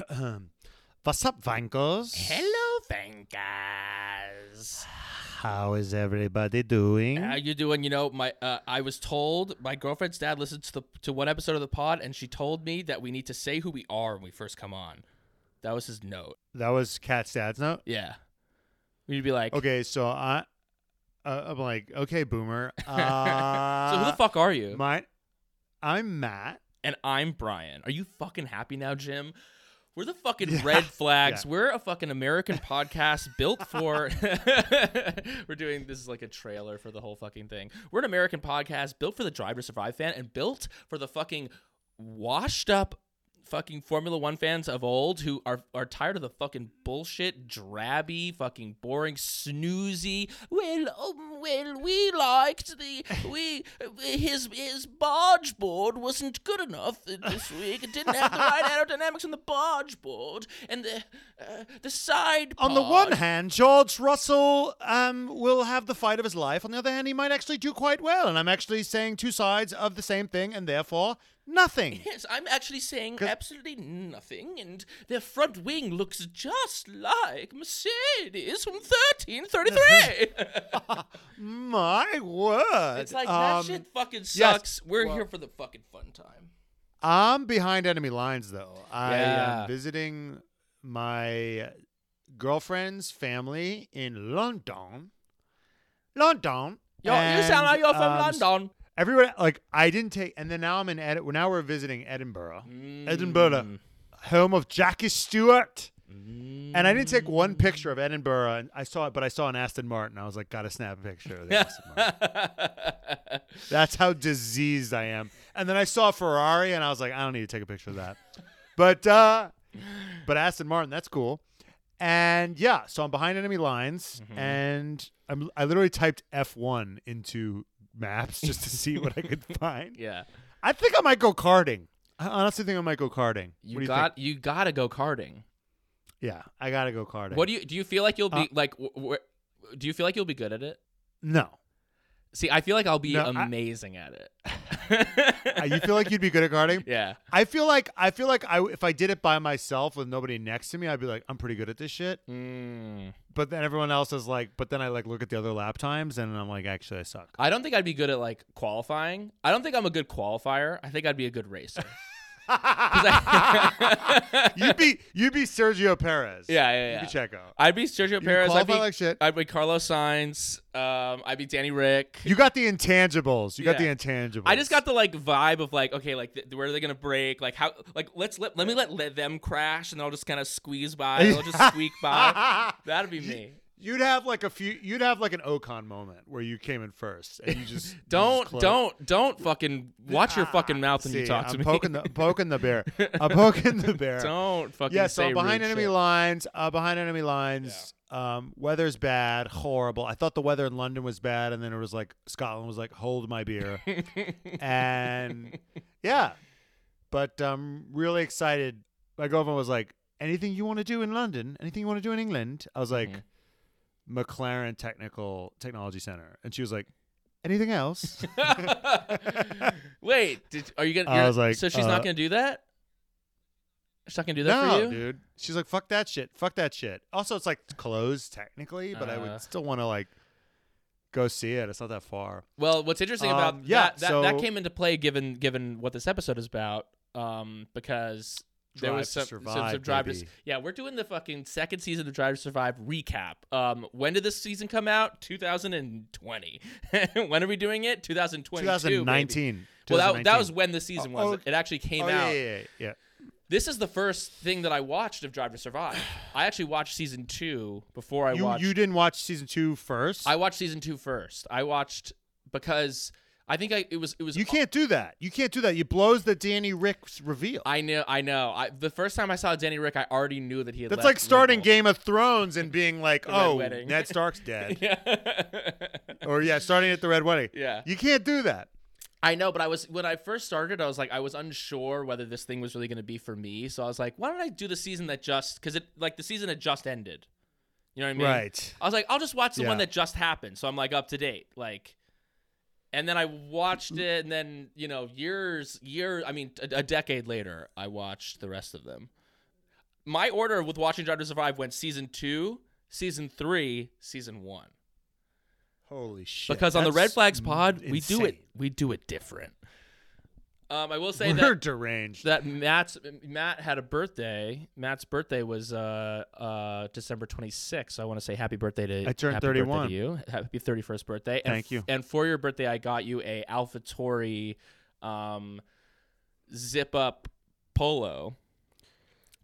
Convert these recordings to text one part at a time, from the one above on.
What's up, Vankos? Hello, Vankas. How is everybody doing? How you doing? You know, my uh, I was told my girlfriend's dad listened to the to one episode of the pod, and she told me that we need to say who we are when we first come on. That was his note. that was Cat's dad's note. Yeah, need be like, Okay, so I, uh, I'm like, okay, boomer. Uh, so who the fuck are you? My, I'm Matt. and I'm Brian. Are you fucking happy now, Jim? We're the fucking Yeah, red flags. yeah. We're a fucking American podcast built for. We're doing this is like a trailer for the whole fucking thing. We're an American podcast built for the Drive to Survive fan and built for the fucking washed up fucking Formula One fans of old who are are tired of the fucking bullshit, drabby, fucking boring, snoozy. Well, um, well, we liked the we his his barge board wasn't good enough this week. It didn't have the right aerodynamics on the barge board, and the uh, the side. On the one hand, George Russell um, will have the fight of his life. On the other hand, he might actually do quite well. And I'm actually saying two sides of the same thing, and therefore nothing. Yes, I'm actually saying absolutely nothing, and their front wing looks just like Mercedes from 1333. My word! it's like Um, that shit fucking sucks. We're well- here for the fucking fun time. I'm behind enemy lines though. I Yeah. am visiting my girlfriend's family in London. London. Yo, you sound like you're from um, London. Everyone like I didn't take, and then now I'm in Ed. Now we're visiting Edinburgh, Edinburgh, Mm. home of Jackie Stewart. Mm. And I didn't take one picture of Edinburgh. And I saw it, but I saw an Aston Martin. I was like, gotta snap a picture of the Aston Martin. That's how diseased I am. And then I saw a Ferrari, and I was like, I don't need to take a picture of that. But uh, but Aston Martin, that's cool. And yeah, so I'm behind enemy lines, Mm-hmm. and I'm I literally typed F1 into maps just to see what I could find. yeah, I think I might go karting. I honestly think I might go karting. you, what do you got think? you gotta go karting. Yeah, I gotta go karting. What do you do? You feel like you'll be Uh, like? W- w- do you feel like you'll be good at it? No. See, I feel like I'll be No, I- amazing at it. Uh, you feel like you'd be good at karting? yeah. I feel like I feel like I if I did it by myself with nobody next to me, I'd be like, I'm pretty good at this shit. Mm. But then everyone else is like, but then I like look at the other lap times and I'm like, actually, I suck. I don't think I'd be good at like qualifying. I don't think I'm a good qualifier. I think I'd be a good racer. I- you'd be you'd be Sergio Perez. yeah, yeah, yeah. You'd be Checo. I'd be Sergio You Perez. I'd be, like shit. I'd be Carlos Sainz. Um, I'd be Danny Rick. You got the intangibles. You got Yeah. the intangibles. I just got the like vibe of like okay like th- where are they gonna break like how like let's let let me let, let them crash and I'll just kind of squeeze by I'll just squeak by that'd be me You'd have like a few. You'd have like an Ocon moment where you came in first and you just don't closed. don't don't fucking watch your fucking mouth when See, you talk to I'm me Poking the poking the bear. I'm poking the bear. don't fucking yeah, so behind enemy shit. lines, uh, behind enemy lines, um, weather's bad, horrible. I thought the weather in London was bad, and then it was like Scotland was like, hold my beer, and yeah, but I'm really excited. My girlfriend was like, anything you want to do in London, anything you want to do in England. I was like, Mhm. McLaren Technical Technology Center, and she was like, anything else? Wait, did, are you gonna? I was like, so she's uh, not gonna do that. She's not gonna do that no, for you, dude. She's like, fuck that shit. Fuck that shit. Also, it's like closed technically, but I Uh. would still want to like go see it. It's not that far. Well, what's interesting Um, about yeah, that, that that came into play given given what this episode is about, um, because there was some, some, some Survive, Drive to- baby. yeah, we're doing the fucking second season of Drive to Survive recap. Um, when did this season come out? 2020. when are we doing it? 2022. 2019. Well, that, that was when the season Oh, was. oh, it actually came Oh, out. yeah, yeah, yeah. This is the first thing that I watched of Drive to Survive. I actually watched season two before I You watched. you didn't watch season two first. I watched season two first. I watched because I think I it was it was you can't do that. You can't do that. You blows the Danny Rick's reveal. I know, I know. I, the first time I saw Danny Rick, I already knew that he had. That's like starting Game of Thrones and being like, "Oh, Wedding. Ned Stark's dead," yeah, or yeah, starting at the Red Wedding. yeah. You can't do that. I know, but I was when I first started, I was like, I was unsure whether this thing was really going to be for me. So I was like, why don't I do the season that just because it like the season had just ended. You know what I mean? Right. I was like, I'll just watch the one that just happened, so I'm like up to date. Like, and then I watched it, and then you know, years, year, I mean, a, a decade later, I watched the rest of them. my order with watching Drive to Survive went season two, season three, season one. Holy shit! Because on the Red Flags pod, we do it we do it different. Um, I will say We're that deranged. that Matt's Matt had a birthday. Matt's birthday was uh uh December 26th. So I want to say happy birthday to I turned happy birthday 31. to you. Happy 31st birthday. And Thank you. And for your birthday, I got you a AlphaTauri um zip up polo.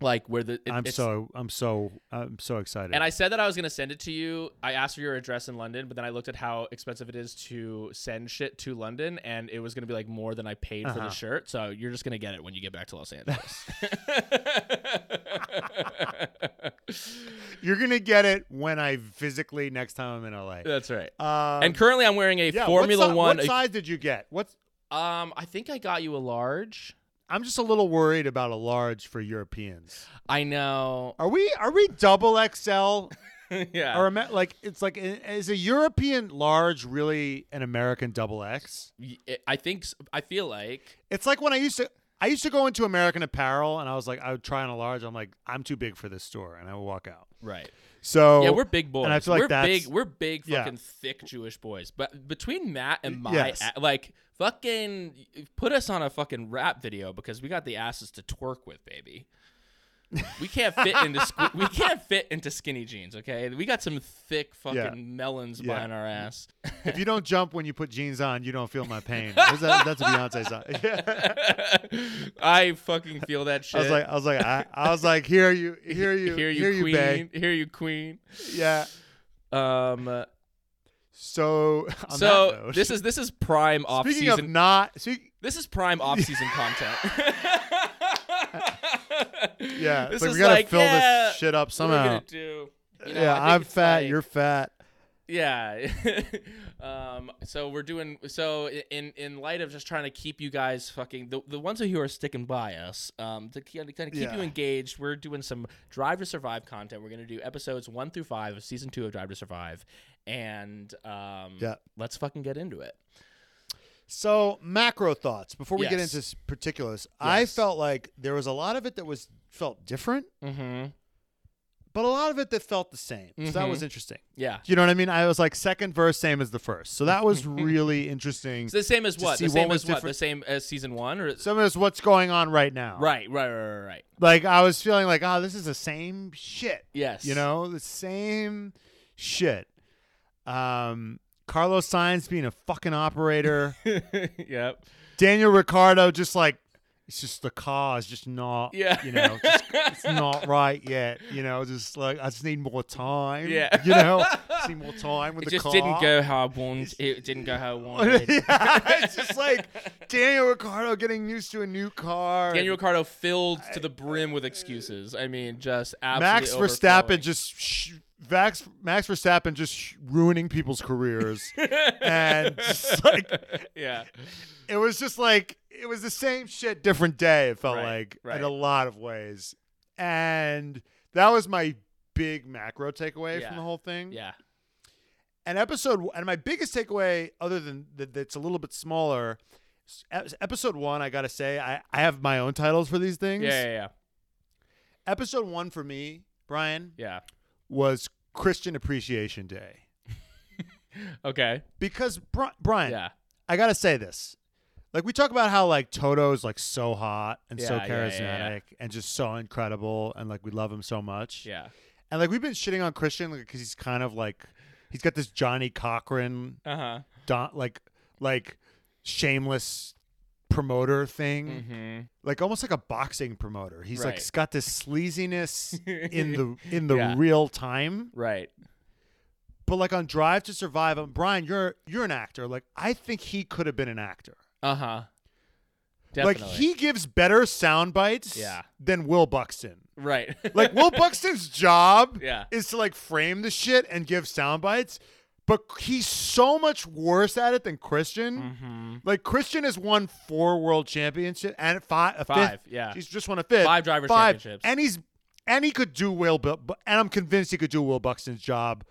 Like where the it- I'm so I'm so I'm so excited. and I said that I was gonna send it to you. I asked for your address in London, but then I looked at how expensive it is to send shit to London, and it was gonna be like more than I paid for the Uh-huh. shirt. So you're just gonna get it when you get back to Los Angeles. You're gonna get it when I physically next time I'm in LA. That's right. Um, and currently, I'm wearing a yeah, Formula what si- One. What size did you get? What's um, I think I got you a large. I'm just a little worried about a large for Europeans. I know. Are we are we double XL yeah. or am I- like it's like is a European large really an American double X? Y- eh, I think. s- I feel like. It's like when I used to I used to go into American Apparel and I was like I would try on a large. I'm like I'm too big for this store and I would walk out. Right. So yeah, we're big boys. and I feel like we're that's- big. We're big, yeah. fucking thick Jewish boys. But between Matt and my, Yes. a- like, fucking, put us on a fucking rap video because we got the asses to twerk with, baby. We can't fit into squ- we can't fit into skinny jeans. Okay, we got some thick fucking Yeah. melons Yeah. behind our ass. if you don't jump when you put jeans on, you don't feel my pain. That's a, that's a Beyonce song. I fucking feel that shit. I was like, I was like, I, I was like, here you, here you, hear you, here you, queen. hear you, queen. Yeah. Um. So, that so note, this is this is prime off season. of not, This is prime off-season content. yeah, this like we gotta like, fill yeah, this shit up somehow. do? You know, yeah, I'm fat, like- you're fat. Yeah. um. So we're doing. So in in light of just trying to keep you guys fucking the the ones who are sticking by us. Um. To kind of keep Yeah. you engaged, we're doing some Drive to Survive content. We're gonna do episodes one through five of season two of Drive to Survive, and um. Yeah. Let's fucking get into it. So macro thoughts before we get into particulars. I felt like there was a lot of it that was felt different, Mm-hmm. but a lot of it that felt the same. So that was interesting. Yeah. You know what I mean? I was like second verse same as the first. So that was really interesting. It's the same as what? The what same was as what? The same as season one, or Some of it's what's going on right now. right, right, right, right, right. Like I was feeling like, oh, this is the same shit. Yes. You know, the same shit. Um, Carlos Sainz being a fucking operator. yep. Daniel Ricciardo just like it's just the car is just not Yeah. you know just, it's not right yet you know just like I just need more time Yeah. you know just need more time with. It the just car didn't go how I wanted. It didn't go how I wanted. yeah, it's just like Daniel Ricciardo getting used to a new car Daniel Ricciardo filled to the brim with excuses. I mean, just absolutely Max. Verstappen just sh- Max Max Verstappen just ruining people's careers and just like yeah, it was just like it was the same shit, different day. It felt Right, like right. in a lot of ways, and that was my big macro takeaway Yeah, from the whole thing. yeah, And episode and my biggest takeaway, other than that, that's a little bit smaller. Episode one, I gotta say, I, I have my own titles for these things. yeah, yeah, yeah. Episode one for me, Brian, yeah. was Christian Appreciation Day Okay. because Bri- Brian, Yeah, I gotta say this. Like we talk about how like Toto's like so hot and so Yeah, yeah, charismatic yeah. and just so incredible and like we love him so much. yeah. And like we've been shitting on Christian because he's kind of like he's got this Johnnie Cochran Uh huh. don- like like shameless promoter thing. Mm-hmm. Like almost like a boxing promoter. He's like he's got this sleaziness in the in the Yeah. real time. right. But like on Drive to Survive, um, Brian, you're you're an actor. Like I think he could have been an actor. Uh huh. Definitely. Like he gives better sound bites Yeah. than Will Buxton. Right. Like Will Buxton's job Yeah. is to like frame the shit and give sound bites, but he's so much worse at it than Christian. Mm-hmm. Like Christian has won four world championships and five, a Five. fifth. Yeah. He's just won a fifth. Five drivers Five. championships. and he's and he could do Will, Bu- Bu- and I'm convinced he could do Will Buxton's job,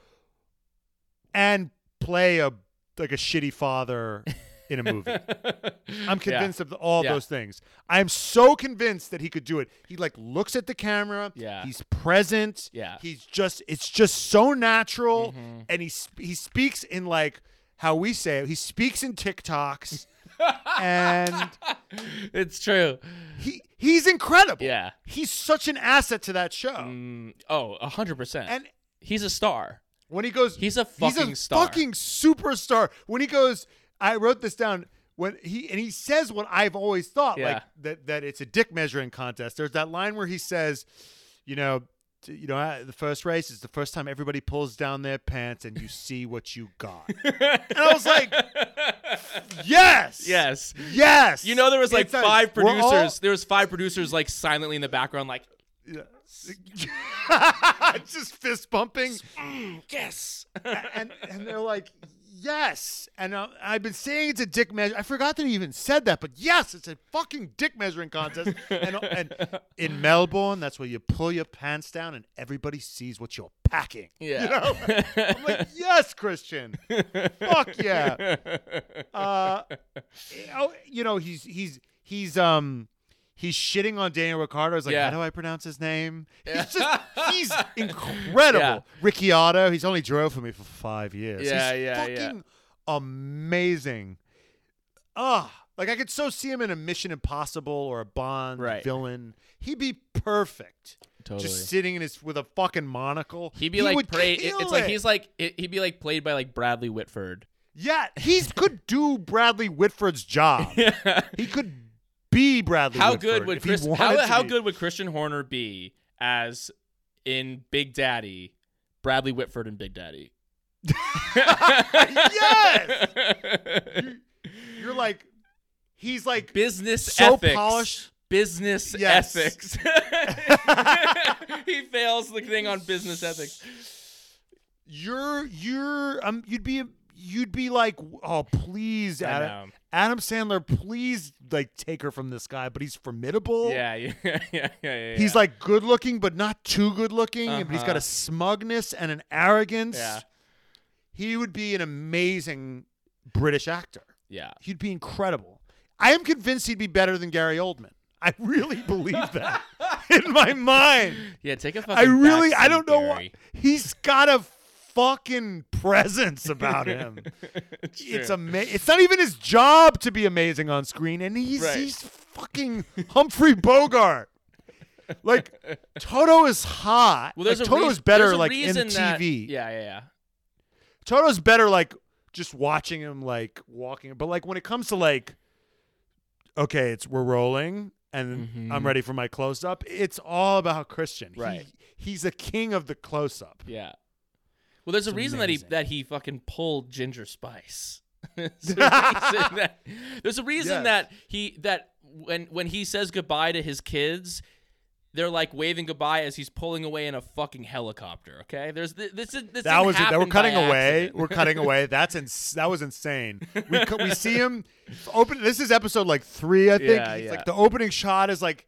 and play a like a shitty father in a movie. I'm convinced of the, all Yeah. those things. I'm so convinced that he could do it. He like looks at the camera. Yeah. He's present. Yeah. Mm-hmm. He's just it's just so natural and he he speaks in like how we say it. He speaks in TikToks and It's true. he he's incredible. Yeah. He's such an asset to that show. Mm, oh, a hundred percent. And He's a star. when he goes He's a fucking he's a star. fucking superstar. When he goes, I wrote this down. When he and he says what I've always thought, Yeah. like that that it's a dick measuring contest. There's that line where he says, you know, you know, the first race is the first time everybody pulls down their pants and you see what you got. and I was like, yes, Yes. yes. You know there was like It's five all- producers. There was five producers like silently in the background, like just fist bumping. yes. and and they're like, yes. And uh, I've been saying it's a dick measure. I forgot that he even said that, but yes, it's a fucking dick measuring contest. and, and in Melbourne, that's where you pull your pants down and everybody sees what you're packing. Yeah. You know? I'm like, yes, Christian. Fuck yeah. Uh, oh, you know, he's he's he's um. He's shitting on Daniel Ricciardo. He's like, Yeah. how do I pronounce his name? He's just, he's incredible. Yeah. Ricciardo, he's only drove for me for five years. Yeah, he's yeah, yeah. fucking amazing. Ah, like I could so see him in a Mission Impossible or a Bond Right. villain. He'd be perfect. Totally. Just sitting in his with a fucking monocle. He'd be He like played. kill It's like he's like it, he'd be like played by like Bradley Whitford. yeah. He could do Bradley Whitford's job. Yeah. He could be Bradley. How Whitford good would Chris? How how good would Christian Horner be as in Big Daddy? Bradley Whitford and Big Daddy. yes. You- You're like, he's like Business so ethics. polished. Business Yes. ethics. he fails the thing on business ethics. You're you're um you'd be you'd be like oh please Adam. Adam Sandler please like take her from this guy but he's formidable. Yeah, yeah, yeah, yeah, yeah. He's like good looking but not too good looking but he's got Uh-huh. a smugness and an arrogance. yeah, He would be an amazing British actor. yeah. He'd be incredible. I am convinced he'd be better than Gary Oldman. I really believe that in my mind. Yeah, take a fucking I really, I don't know why he's got a fucking presence about him. it's it's amazing. It's not even his job to be amazing on screen, and he's Right. he's fucking Humphrey Bogart. Like Toto is hot. well, there's like, Toto reas- is better like in that- TV. yeah, yeah, yeah. Toto's better like just watching him like walking, but like when it comes to like, okay, it's we're rolling and Mhm. I'm ready for my close up. It's all about Christian. He- Right. he's a king of the close up. Yeah. Well, there's a It's reason that he that he fucking pulled Ginger Spice. there's, a reason that, there's a reason Yes. that he that when when he says goodbye to his kids, they're like waving goodbye as he's pulling away in a fucking helicopter. Okay, there's th- this. is- this that was it. We're cutting away. We're cutting away. That's ins- that was insane. We we see him open. This is episode like three, I think. Yeah, yeah. like the opening shot is like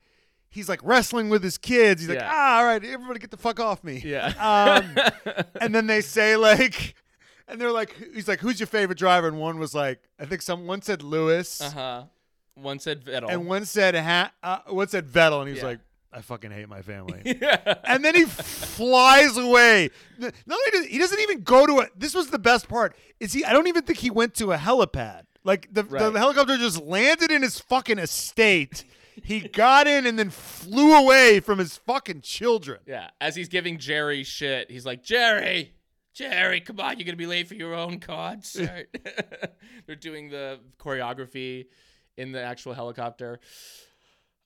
he's like wrestling with his kids. He's like, Yeah. ah, all right, everybody get the fuck off me. Yeah. Um, and then they say like, and they're like, he's like, who's your favorite driver? And one was like, I think someone said Lewis, uh huh. One said Vettel. and one said ha- uh, one said Vettel, and he's Yeah. like, I fucking hate my family. yeah. and then he flies away. Not only does he doesn't even go to a. This was the best part. Is he? I don't even think he went to a helipad. Like the, Right. the helicopter just landed in his fucking estate. He got in and then flew away from his fucking children. Yeah, as he's giving Geri shit, he's like, Geri, Geri, come on, you're gonna be late for your own concert. They're doing the choreography in the actual helicopter.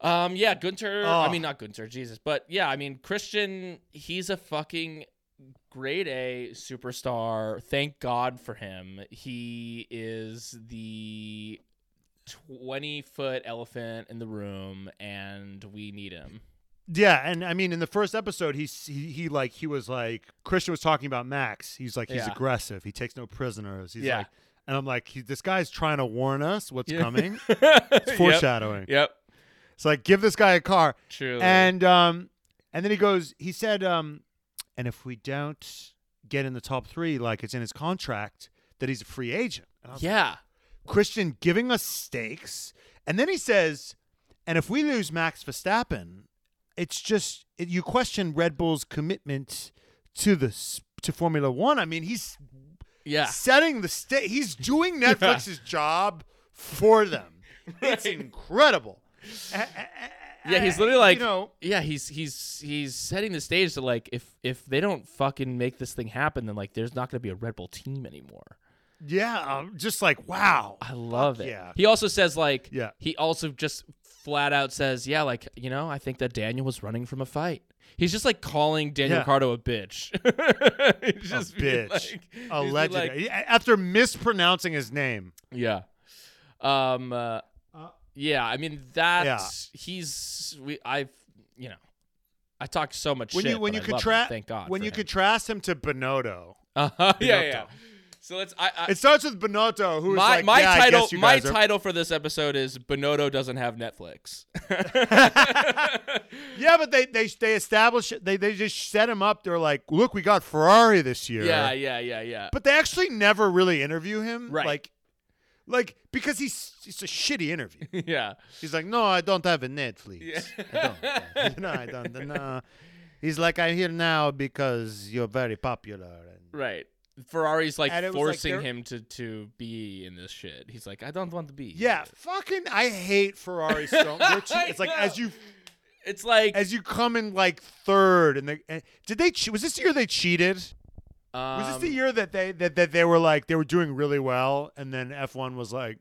Um, yeah, Guenther. I Oh. mean, not Guenther, Jesus, but yeah, I mean, Christian. He's a fucking grade A superstar. Thank God for him. He is the 20 foot elephant in the room, and we need him. Yeah, and I mean, in the first episode, he he, he like he was like Christian was talking about Max. He's like he's Yeah. aggressive. He takes no prisoners. He's Yeah. like, and I'm like, he, this guy's trying to warn us what's Yeah. coming. It's foreshadowing. Yep. It's like give this guy a car. True. And um, and then he goes. He said, um, and if we don't get in the top three, like it's in his contract, that he's a free agent. And I was like, yeah. Christian giving us stakes, and then he says, "And if we lose Max Verstappen, it's just it, you question Red Bull's commitment to the to Formula One. I mean, he's Yeah. setting the state. He's doing Netflix's job for them. It's incredible. Yeah, he's literally like, you know, yeah, he's he's he's setting the stage to like, if if they don't fucking make this thing happen, then like, there's not going to be a Red Bull team anymore. Yeah, um, just like wow. I love it. yeah. He also says like, Yeah. He also just flat out says, yeah, like you know, I think that Daniel was running from a fight. He's just like calling Daniel Yeah. Ricciardo a bitch. He's just being bitch, like- he's being allegedly, like- after mispronouncing his name. Yeah. Um. Uh, Uh, yeah. I mean that's he's we. I've you know. I talk so much When shit. you when but you I love him. contrast thank God. when you him. contrast him to Binotto, Uh-huh. Yeah, yeah. So let's. I, I it starts with Binotto, who's my like, my yeah, title my title for this episode is Binotto doesn't have Netflix. Yeah, but they they they establish it. They they just set him up. They're like, look, we got Ferrari this year. yeah, yeah, yeah, yeah. But they actually never really interview him. Right. Like, like because he's it's a shitty interview. yeah. He's like, no, I don't have a Netflix. Yeah. I don't. no, I don't. No. He's like, I'm here now because you're very popular. And Right. Ferrari's like And it like forcing him to to be in this shit. He's like, I don't want to be. yeah, here." fucking, I hate Ferrari so much. It's like know. as you It's like as you come in like third, and they and did they was this the year they cheated? Was this the um, year that they that, that they were like they were doing really well, and then F1 was like,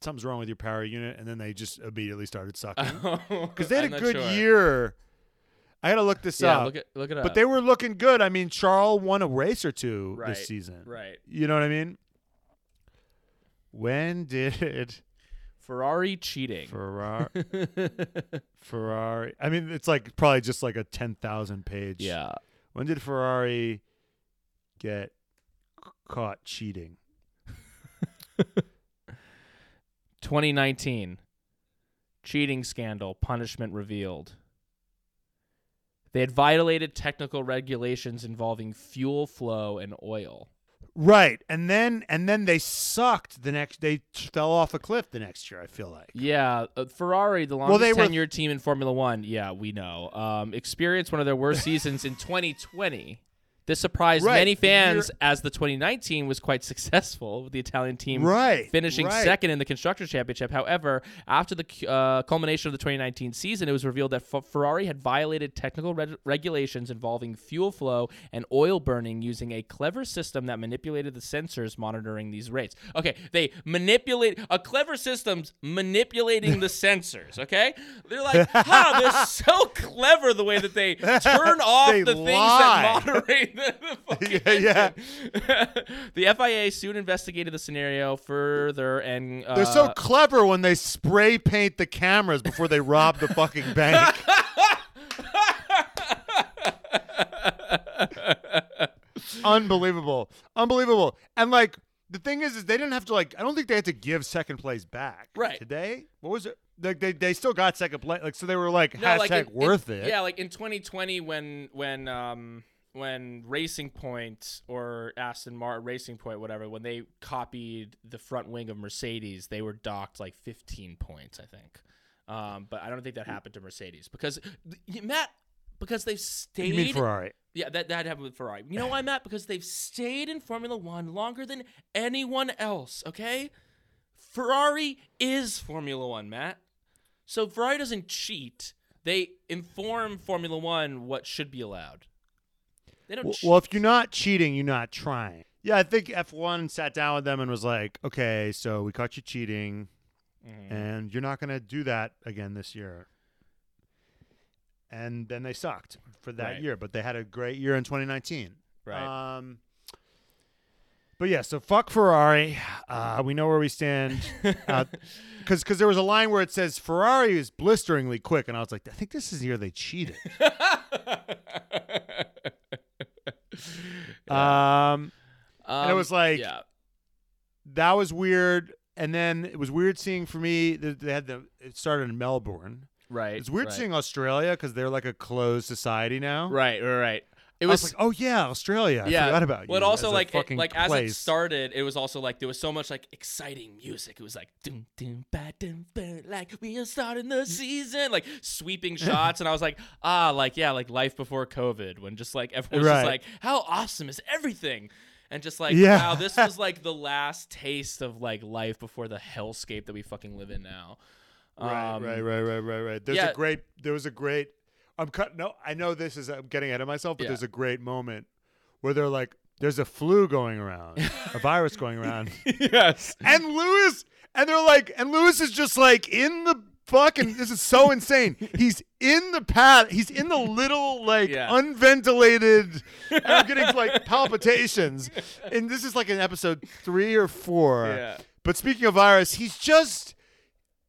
something's wrong with your power unit, and then they just immediately started sucking because they had I'm a good sure. year. I gotta look this Yeah, up. look it look it up. but they were looking good. I mean, Charles won a race or two Right, this season. right. You know what I mean? When did Ferrari cheating. Ferrari Ferrari? I mean, it's like probably just like a ten thousand page. yeah. When did Ferrari get caught cheating? 2019. Cheating scandal, punishment revealed. They had violated technical regulations involving fuel flow and oil. Right, and then and then they sucked the next. They fell off a cliff the next year. I feel like. Yeah, uh, Ferrari, the Well, longest were- tenured team in Formula One. Yeah, we know. Um, experienced one of their worst seasons in 2020. This surprised Right, many fans as the 2019 was quite successful with the Italian team Right, finishing right. second in the Constructors' Championship. However, after the uh, culmination of the 2019 season, it was revealed that F- Ferrari had violated technical reg- regulations involving fuel flow and oil burning using a clever system that manipulated the sensors monitoring these rates. Okay, they manipulate a clever system's manipulating the sensors. Okay, they're like, huh, they're so clever the way that they turn off They the things that moderate the, Yeah, yeah. the FIA soon investigated the scenario further and uh, They're so clever when they spray paint the cameras before they rob the fucking bank. Unbelievable. Unbelievable. And like the thing is is they didn't have to like I don't think they had to give second place back. Right. Today? What was it? Like they, they still got second place like so they were like No, hashtag like in- in- worth it. Yeah, like in 2020 when when um when Racing Point or Aston Martin Racing Point whatever when they copied the front wing of Mercedes, they were docked like 15 points, I think. Um, but I don't think that happened to Mercedes because Matt because they've stayed You mean Ferrari? Yeah, that that happened with Ferrari. You know why, Matt? Because they've stayed in Formula One longer than anyone else. Okay, Ferrari is Formula One, Matt. So Ferrari doesn't cheat. They inform Formula One what should be allowed. They don't. Well, cheat. well, if you're not cheating, you're not trying. Yeah, I think F1 sat down with them and was like, "Okay, so we caught you cheating, Mhm. and you're not going to do that again this year." And then they sucked for that Right. year, but they had a great year in 2019. right. Um, but yeah, so fuck Ferrari. Uh, we know where we stand. Because because there was a line where it says Ferrari is blisteringly quick, and I was like, I think this is the year they cheated. Um, um, it was like- yeah, that was weird. And then it was weird seeing for me. that They had the it started in Melbourne. right. It's weird right. seeing Australia because they're like a closed society now. Right, right, right. It I was- was like, oh yeah, Australia. I yeah. forgot about you also as a like it, like as it started, it was also like there was so much like exciting music. It was like doom doom ba doom ba like we are starting the season, like sweeping shots, and I was like, ah, like yeah, like life before COVID, when just like everyone was just Right. like, how awesome is everything, and just like Yeah. wow, this was like the last taste of like life before the hellscape that we fucking live in now. Right, Um, right, right, right, right, right. There's yeah. a great. There was a great. I'm cut. No, I know this is. I'm getting ahead of myself, but Yeah. there's a great moment where they're like, "There's a flu going around, a virus going around," yes. and Lewis, and they're like, and Lewis is just like in the fucking. This is so insane. He's in the pad. He's in the little like Yeah. unventilated. And I'm getting like palpitations, and this is like an episode three or four. Yeah. But speaking of virus, he's just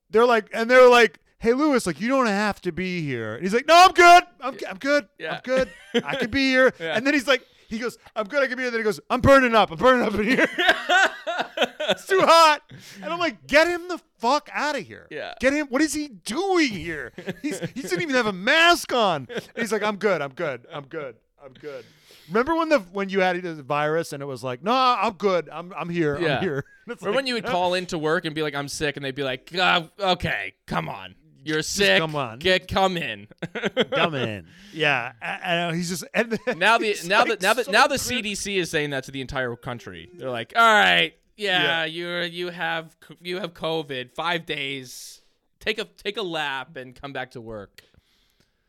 they're like and they're like, "Hey Lewis, like you don't have to be here." And he's like, "No, I'm good. I'm, I'm good. Yeah. I'm good. I could be here." Yeah. And then he's like he goes, "I'm good. I can be here." Then he goes, "I'm burning up. I'm burning up in here. it's too hot." And I'm like, "Get him the fuck out of here. Yeah. Get him. What is he doing here? He's he doesn't even have a mask on." And he's like, "I'm good. I'm good. I'm good. I'm good." Remember when the when you had the virus and it was like, "No, I'm good. I'm I'm here. Yeah. I'm here." Or like, when you would call into work and be like, "I'm sick," and they'd be like, "Ah, "Okay, come on, you're sick. come on. get come in." come in. Yeah, and he's just and now the now like that now that so now the CDC is saying that to the entire country. They're like, "All right, yeah, Yeah. you you have you have COVID, five days. Take a take a lap and come back to work."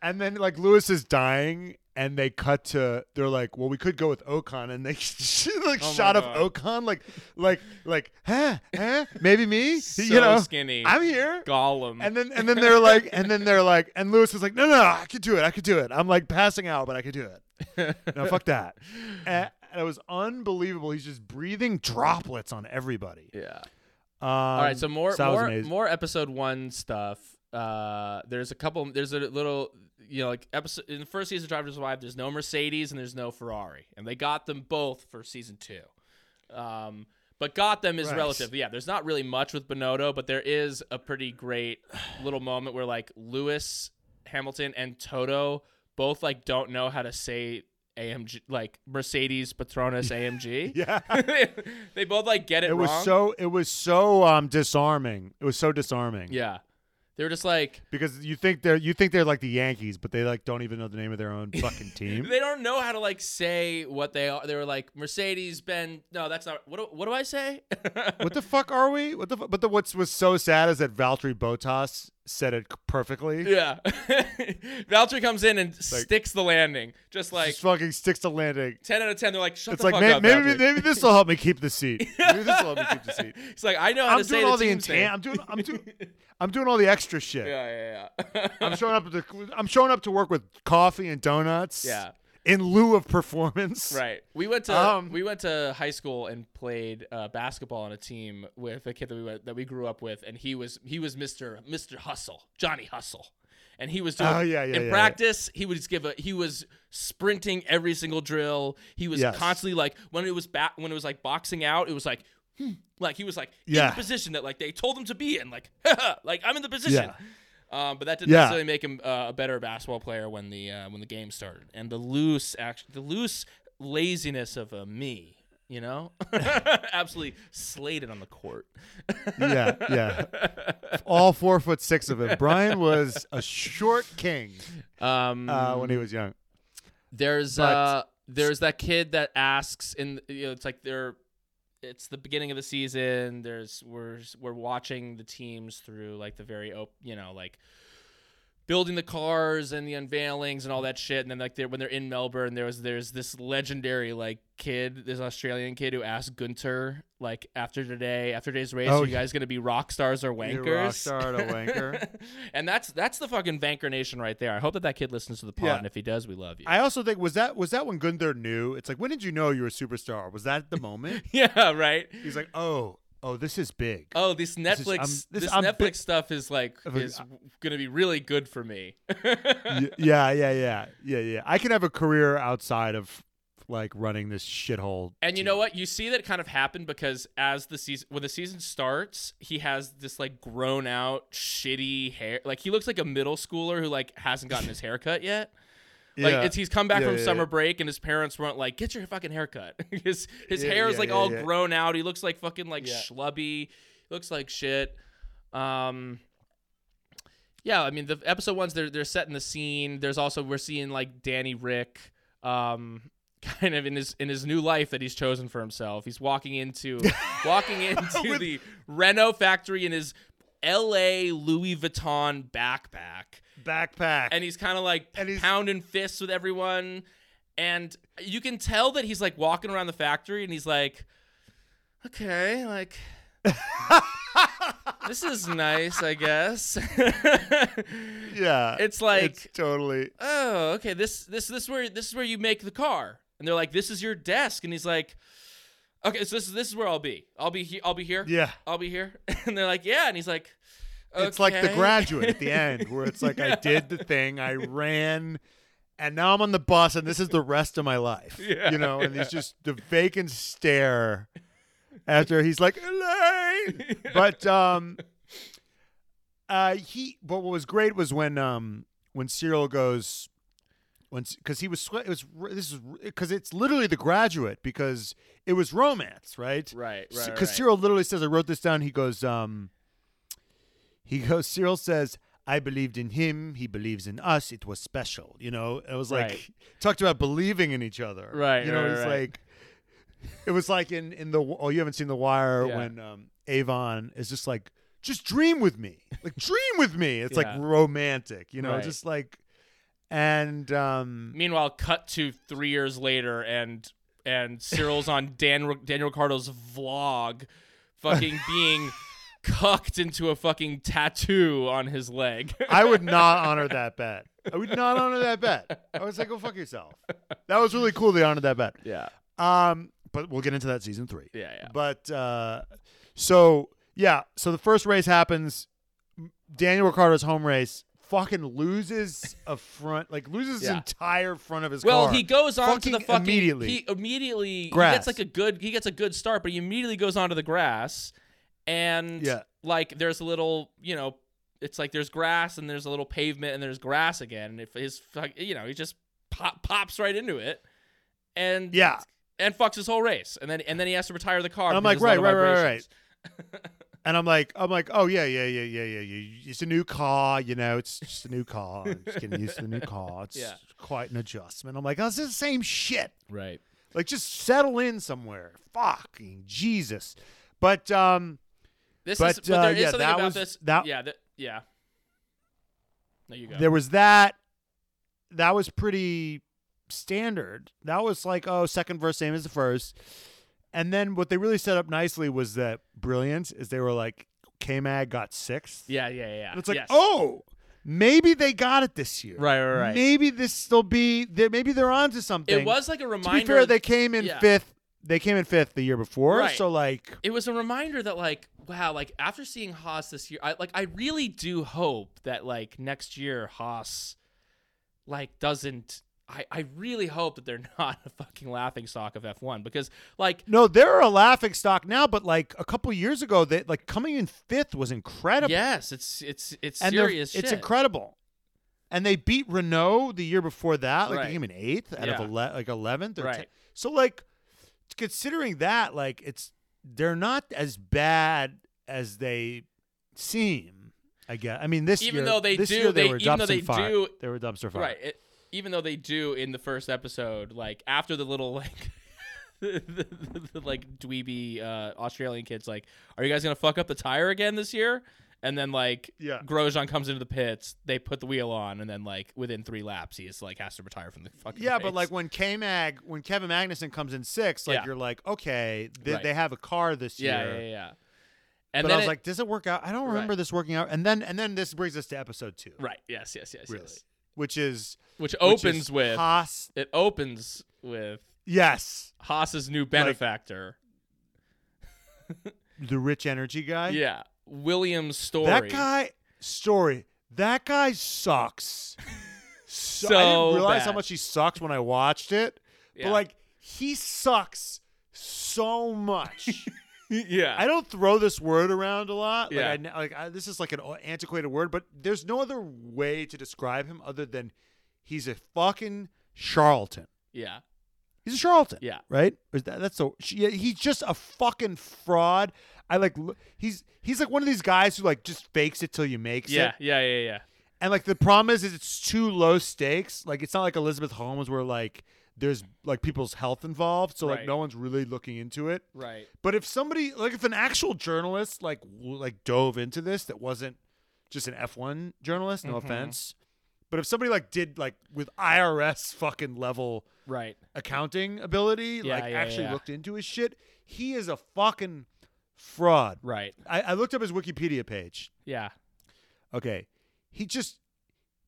and then like Lewis is dying, and they cut to they're like, well, we could go with Ocon, and they like Oh shot of. Ocon, like like like, huh, huh, maybe me, So you know, skinny. I'm here. Gollum. And then and then they're like, and then they're like, and Lewis is like, no, no, I could do it, I could do it. I'm like passing out, but I could do it. No, fuck that. And it was unbelievable. He's just breathing droplets on everybody. yeah. Um, All right, so more was more more episode one stuff. Uh, there's a couple. There's a little, you know, like episode in the first season of Driver's Wife. There's no Mercedes and there's no Ferrari, and they got them both for season two. Um, but got them is Right. relative. Yeah, there's not really much with Binotto, but there is a pretty great little moment where like Lewis Hamilton and Toto both like don't know how to say AMG, like Mercedes Petronas AMG. yeah. they both like get it, it was wrong. so it was so um disarming. It was so disarming. yeah. They were just like Because you think they're you think they're like the Yankees, but they like don't even know the name of their own fucking team. they don't know how to like say what they are. They were like Mercedes Benz. No, that's not. What do, what do I say? what the fuck are we? What the but the what's was so sad is that Valtteri Bottas said it perfectly. yeah. Valtteri comes in and sticks the landing, just like Just fucking sticks to landing. ten out of ten. They're like, shut It's the like fuck may- up, maybe Valtteri." maybe this will help me keep the seat. Maybe this will help me keep the seat. It's like, I know how I'm to say doing all the the team's I'm doing I'm doing I'm doing all the extra shit. Yeah, yeah, yeah. I'm showing up to I'm showing up to work with coffee and donuts. Yeah. In lieu of performance. Right. We went to Um, we went to high school and played uh, basketball on a team with a kid that we went, that we grew up with, and he was he was Mister Mister Hustle, Johnny Hustle, and he was doing Oh, yeah, yeah, in yeah, practice. He would just give a he was sprinting every single drill. He was Yes. constantly like when it was back when it was like boxing out. It was like. hmm, Like he was like in Yeah. the position that like they told him to be in, like like I'm in the position. Yeah. Um, but that didn't Yeah. necessarily make him uh, a better basketball player when the uh, when the game started. And the loose act, the loose laziness of a me, you know, absolutely slayed it on the court. Yeah, yeah. All four foot six of him. Brian was a short king Um, uh, when he was young. there's but- uh, there's that kid that asks in you know it's like they're it's the beginning of the season. There's we're we're watching the teams through like the very op- you know like building the cars and the unveilings and all that shit. And then like they're, when they're in Melbourne, there was there's this legendary like kid, this Australian kid who asked Guenther like after today, after today's race, Oh, are you guys gonna be rock stars or wankers? You're rock star or wanker. and that's that's the fucking Vanker Nation right there. I hope that that kid listens to the pod, Yeah. and if he does, we love you. I also think was that was that when Guenther knew? It's like when did you know you were a superstar? Was that the moment? yeah, right. He's like, oh, oh, this is big. Oh, this um, Netflix, I'm- this, this- Netflix big- stuff is like is gonna be really good for me. Yeah, yeah, yeah, yeah, yeah. I can have a career outside of like running this shithole. And you team. know what? You see that kind of happen because as the season when the season starts, he has this like grown out shitty hair. Like he looks like a middle schooler who like hasn't gotten his hair cut yet. Like Yeah. it's he's come back Yeah, from yeah, summer yeah. break and his parents weren't like, get your fucking haircut. his his Yeah, hair is like yeah, all yeah. grown out. He looks like fucking like Yeah. schlubby. Looks like shit. Um Yeah, I mean the episode ones they're they're setting the scene. There's also we're seeing like Danny Rick um kind of in his in his new life that he's chosen for himself. He's walking into walking into With- the Renault factory in his LA Louis Vuitton backpack Backpack. and he's kind of like And he's- pounding fists with everyone and you can tell that he's like walking around the factory and he's like okay like this is nice i guess yeah. it's like- it's totally. oh okay this this this is where this is where you make the car and they're like this is your desk and he's like okay so this is this is where i'll be i'll be here i'll be here Yeah. i'll be here and they're like yeah and he's like It's like the graduate at the end where it's like I did the thing, I ran, and now I'm on the bus and this is the rest of my life. Yeah, you know, and yeah. just the vacant stare after he's like, Elaine. But um uh he but what was great was when um when Cyril goes when because he was it was this is because it's literally the graduate because it was romance right right because right, right. Cyril literally says, I wrote this down. He goes, um, he goes, Cyril says, I believed in him. He believes in us. It was special. You know, it was like, Right. talked about believing in each other. Right, You know, right, it's right. like, it was like in, in the, oh, you haven't seen The Wire Yeah. when um, Avon is just like, just dream with me. Like, dream with me. It's Yeah. like romantic, you know, just like, and, um, Meanwhile, cut to three years later, and and Cyril's on Dan Daniel Ricciardo's vlog, fucking being cucked into a fucking tattoo on his leg. I would not honor that bet. I would not honor that bet. I was like, go fuck yourself. That was really cool. They honored that bet. yeah, Um, but we'll get into that season three. yeah, yeah. But uh, so yeah, so the first race happens. Daniel Ricciardo's home race fucking loses a front, like loses his entire front of his Well, car. Well, he goes on to the Fucking fucking immediately. He immediately he gets like a good he gets a good start, but he immediately goes onto the grass, and Yeah. like there's a little you know it's like there's grass and there's a little pavement and there's grass again. And if his you know he just pop, pops right into it, and Yeah. and fucks his whole race, and then and then he has to retire the car. And I'm like, there's a right, right, right. And I'm like, I'm like, oh yeah, yeah, yeah, yeah, yeah, yeah. It's a new car, you know. It's just a new car. I'm just getting used to the new car. It's Yeah. quite an adjustment. I'm like, oh, it's the same shit. Right. Like, just settle in somewhere. Fucking Jesus. But um, This But, is but there uh, is yeah, something that about was- this. that- yeah, that, yeah. There you go. there was that. That was pretty standard. That was like, oh, second verse same as the first. And then what they really set up nicely was that brilliant is they were like, K Mag got sixth. yeah, yeah, yeah. And it's like, yes. oh, maybe they got it this year. right, right, right. Maybe this will be. Maybe they're onto something. It was like a reminder. To reminder. be fair, they came in yeah. fifth. They came in fifth the year before. Right. So like, it was a reminder that like wow like after seeing Haas this year I like I really do hope that like next year Haas like doesn't I, I really hope that they're not a fucking laughing stock of F1 because like no, they're a laughing stock now. But like a couple years ago, they like coming in fifth was incredible. yes it's it's it's and serious it's incredible. And they beat Renault the year before that. Like Right. they came in eighth out Yeah. of ele- like eleventh or Right. 10th. So like, considering that, like it's they're not as bad as they seem. I guess. I mean, this Even year, though they this do- year they, they- were even though dumpster they fire. do- They were dumpster fire. right it, even though they do in the first episode like after the little like the, the, the, like dweeby uh, Australian kids like are you guys gonna fuck up the tire again this year and then like Yeah. Grosjean comes into the pits they put the wheel on and then like within three laps he's like has to retire from the fucking Yeah, but like when K Mag, when Kevin Magnussen comes in sixth, like Yeah. you're like, okay, they, Right. they have a car this yeah year. yeah yeah yeah. and but then I was it- like, does it work out? I don't Right. remember this working out. And then and then this brings us to episode two, right yes yes yes really, yes which is which which opens is with Haas. it opens with Yes, Haas's new benefactor the rich energy guy. yeah William's story that guy story. That guy sucks. so, I didn't realize how much he sucks when I watched it. Yeah. But like he sucks so much. yeah I don't throw this word around a lot. Like, Yeah. I, like I, this is like an antiquated word, but there's no other way to describe him other than he's a fucking charlatan. Yeah. He's a charlatan. Yeah. Right? Is that, that's so. Yeah, he's just a fucking fraud. I like. He's he's like one of these guys who like just fakes it till you makes Yeah. it. Yeah. Yeah. Yeah. Yeah. And like the problem is, is it's too low stakes. Like it's not like Elizabeth Holmes where like there's like people's health involved, so like Right. no one's really looking into it. Right. But if somebody like if an actual journalist like like dove into this that wasn't just an F1 journalist, no Mhm. offense, but if somebody like did like with IRS fucking level Right. accounting ability, Yeah, like yeah, actually yeah. looked into his shit, he is a fucking fraud. Right. I, I looked up his Wikipedia page. Yeah. Okay. He just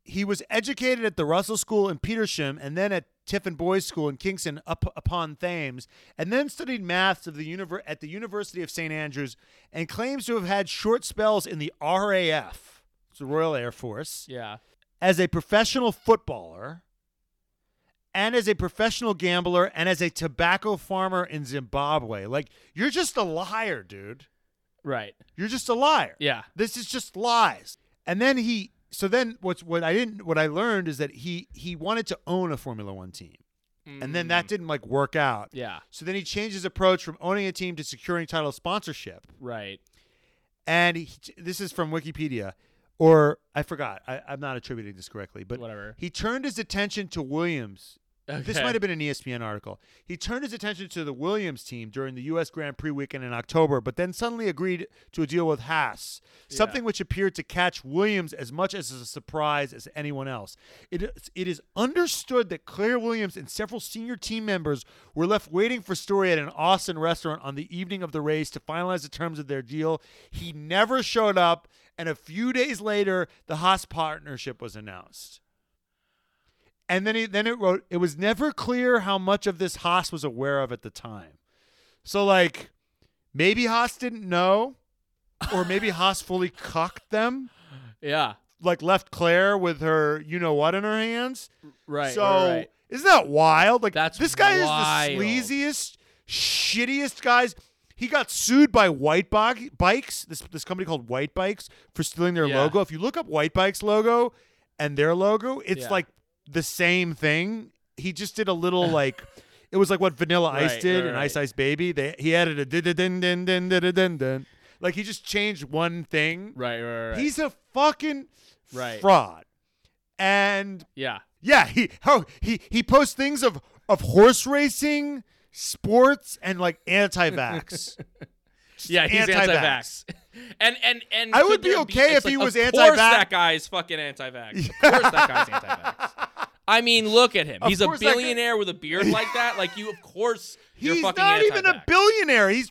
he was educated at the Russell School in Petersham and then at Tiffin Boys School in Kingston up upon Thames, and then studied maths of the univer- at the University of St Andrews, and claims to have had short spells in the RAF, it's the Royal Air Force, Yeah. as a professional footballer, and as a professional gambler, and as a tobacco farmer in Zimbabwe. Like you're just a liar, dude. Right. You're just a liar. Yeah. This is just lies. And then he so then what's what I didn't what I learned is that he he wanted to own a Formula 1 team. And then that Mm. didn't like work out. Yeah. So then he changed his approach from owning a team to securing title sponsorship. Right. And he, this is from Wikipedia or I forgot. I, I'm not attributing this correctly, but Whatever. he turned his attention to Williams this might have been an ESPN article. He turned his attention to the Williams team during the U.S. Grand Prix weekend in October, but then suddenly agreed to a deal with Haas, something which appeared to catch Williams as much as a surprise as anyone else. It is, it is understood that Claire Williams and several senior team members were left waiting for Storey at an Austin restaurant on the evening of the race to finalize the terms of their deal. He never showed up, and a few days later, the Haas partnership was announced. And then he then it wrote it was never clear how much of this Haas was aware of at the time. So like maybe Haas didn't know, or maybe Haas fully cocked them, Yeah. like left Claire with her you know what in her hands. Right. so right, isn't that wild? Like That's this guy wild. is the sleaziest, shittiest guys. He got sued by White Bog- Bikes, this this company called White Bikes, for stealing their Yeah. logo. If you look up White Bikes logo and their logo, it's Yeah. like the same thing. He just did a little like it was like what Vanilla Ice Right, did right, in right. Ice Ice Baby. They he added a din din din din din din din. Like he just changed one thing. Right. Right. Right. He's a fucking Right. fraud. And yeah. yeah, he oh he he posts things of of horse racing, sports, and like anti-vax. Yeah, he's anti-vax. anti-vax. And and and I would be okay it's if he was anti-vax. course that guy's fucking anti-vax. Of course that guy's anti-vax. I mean, look at him. Of He's a guy- billionaire with a beard like that. Like you, of course, you're He's fucking not even a billionaire. He's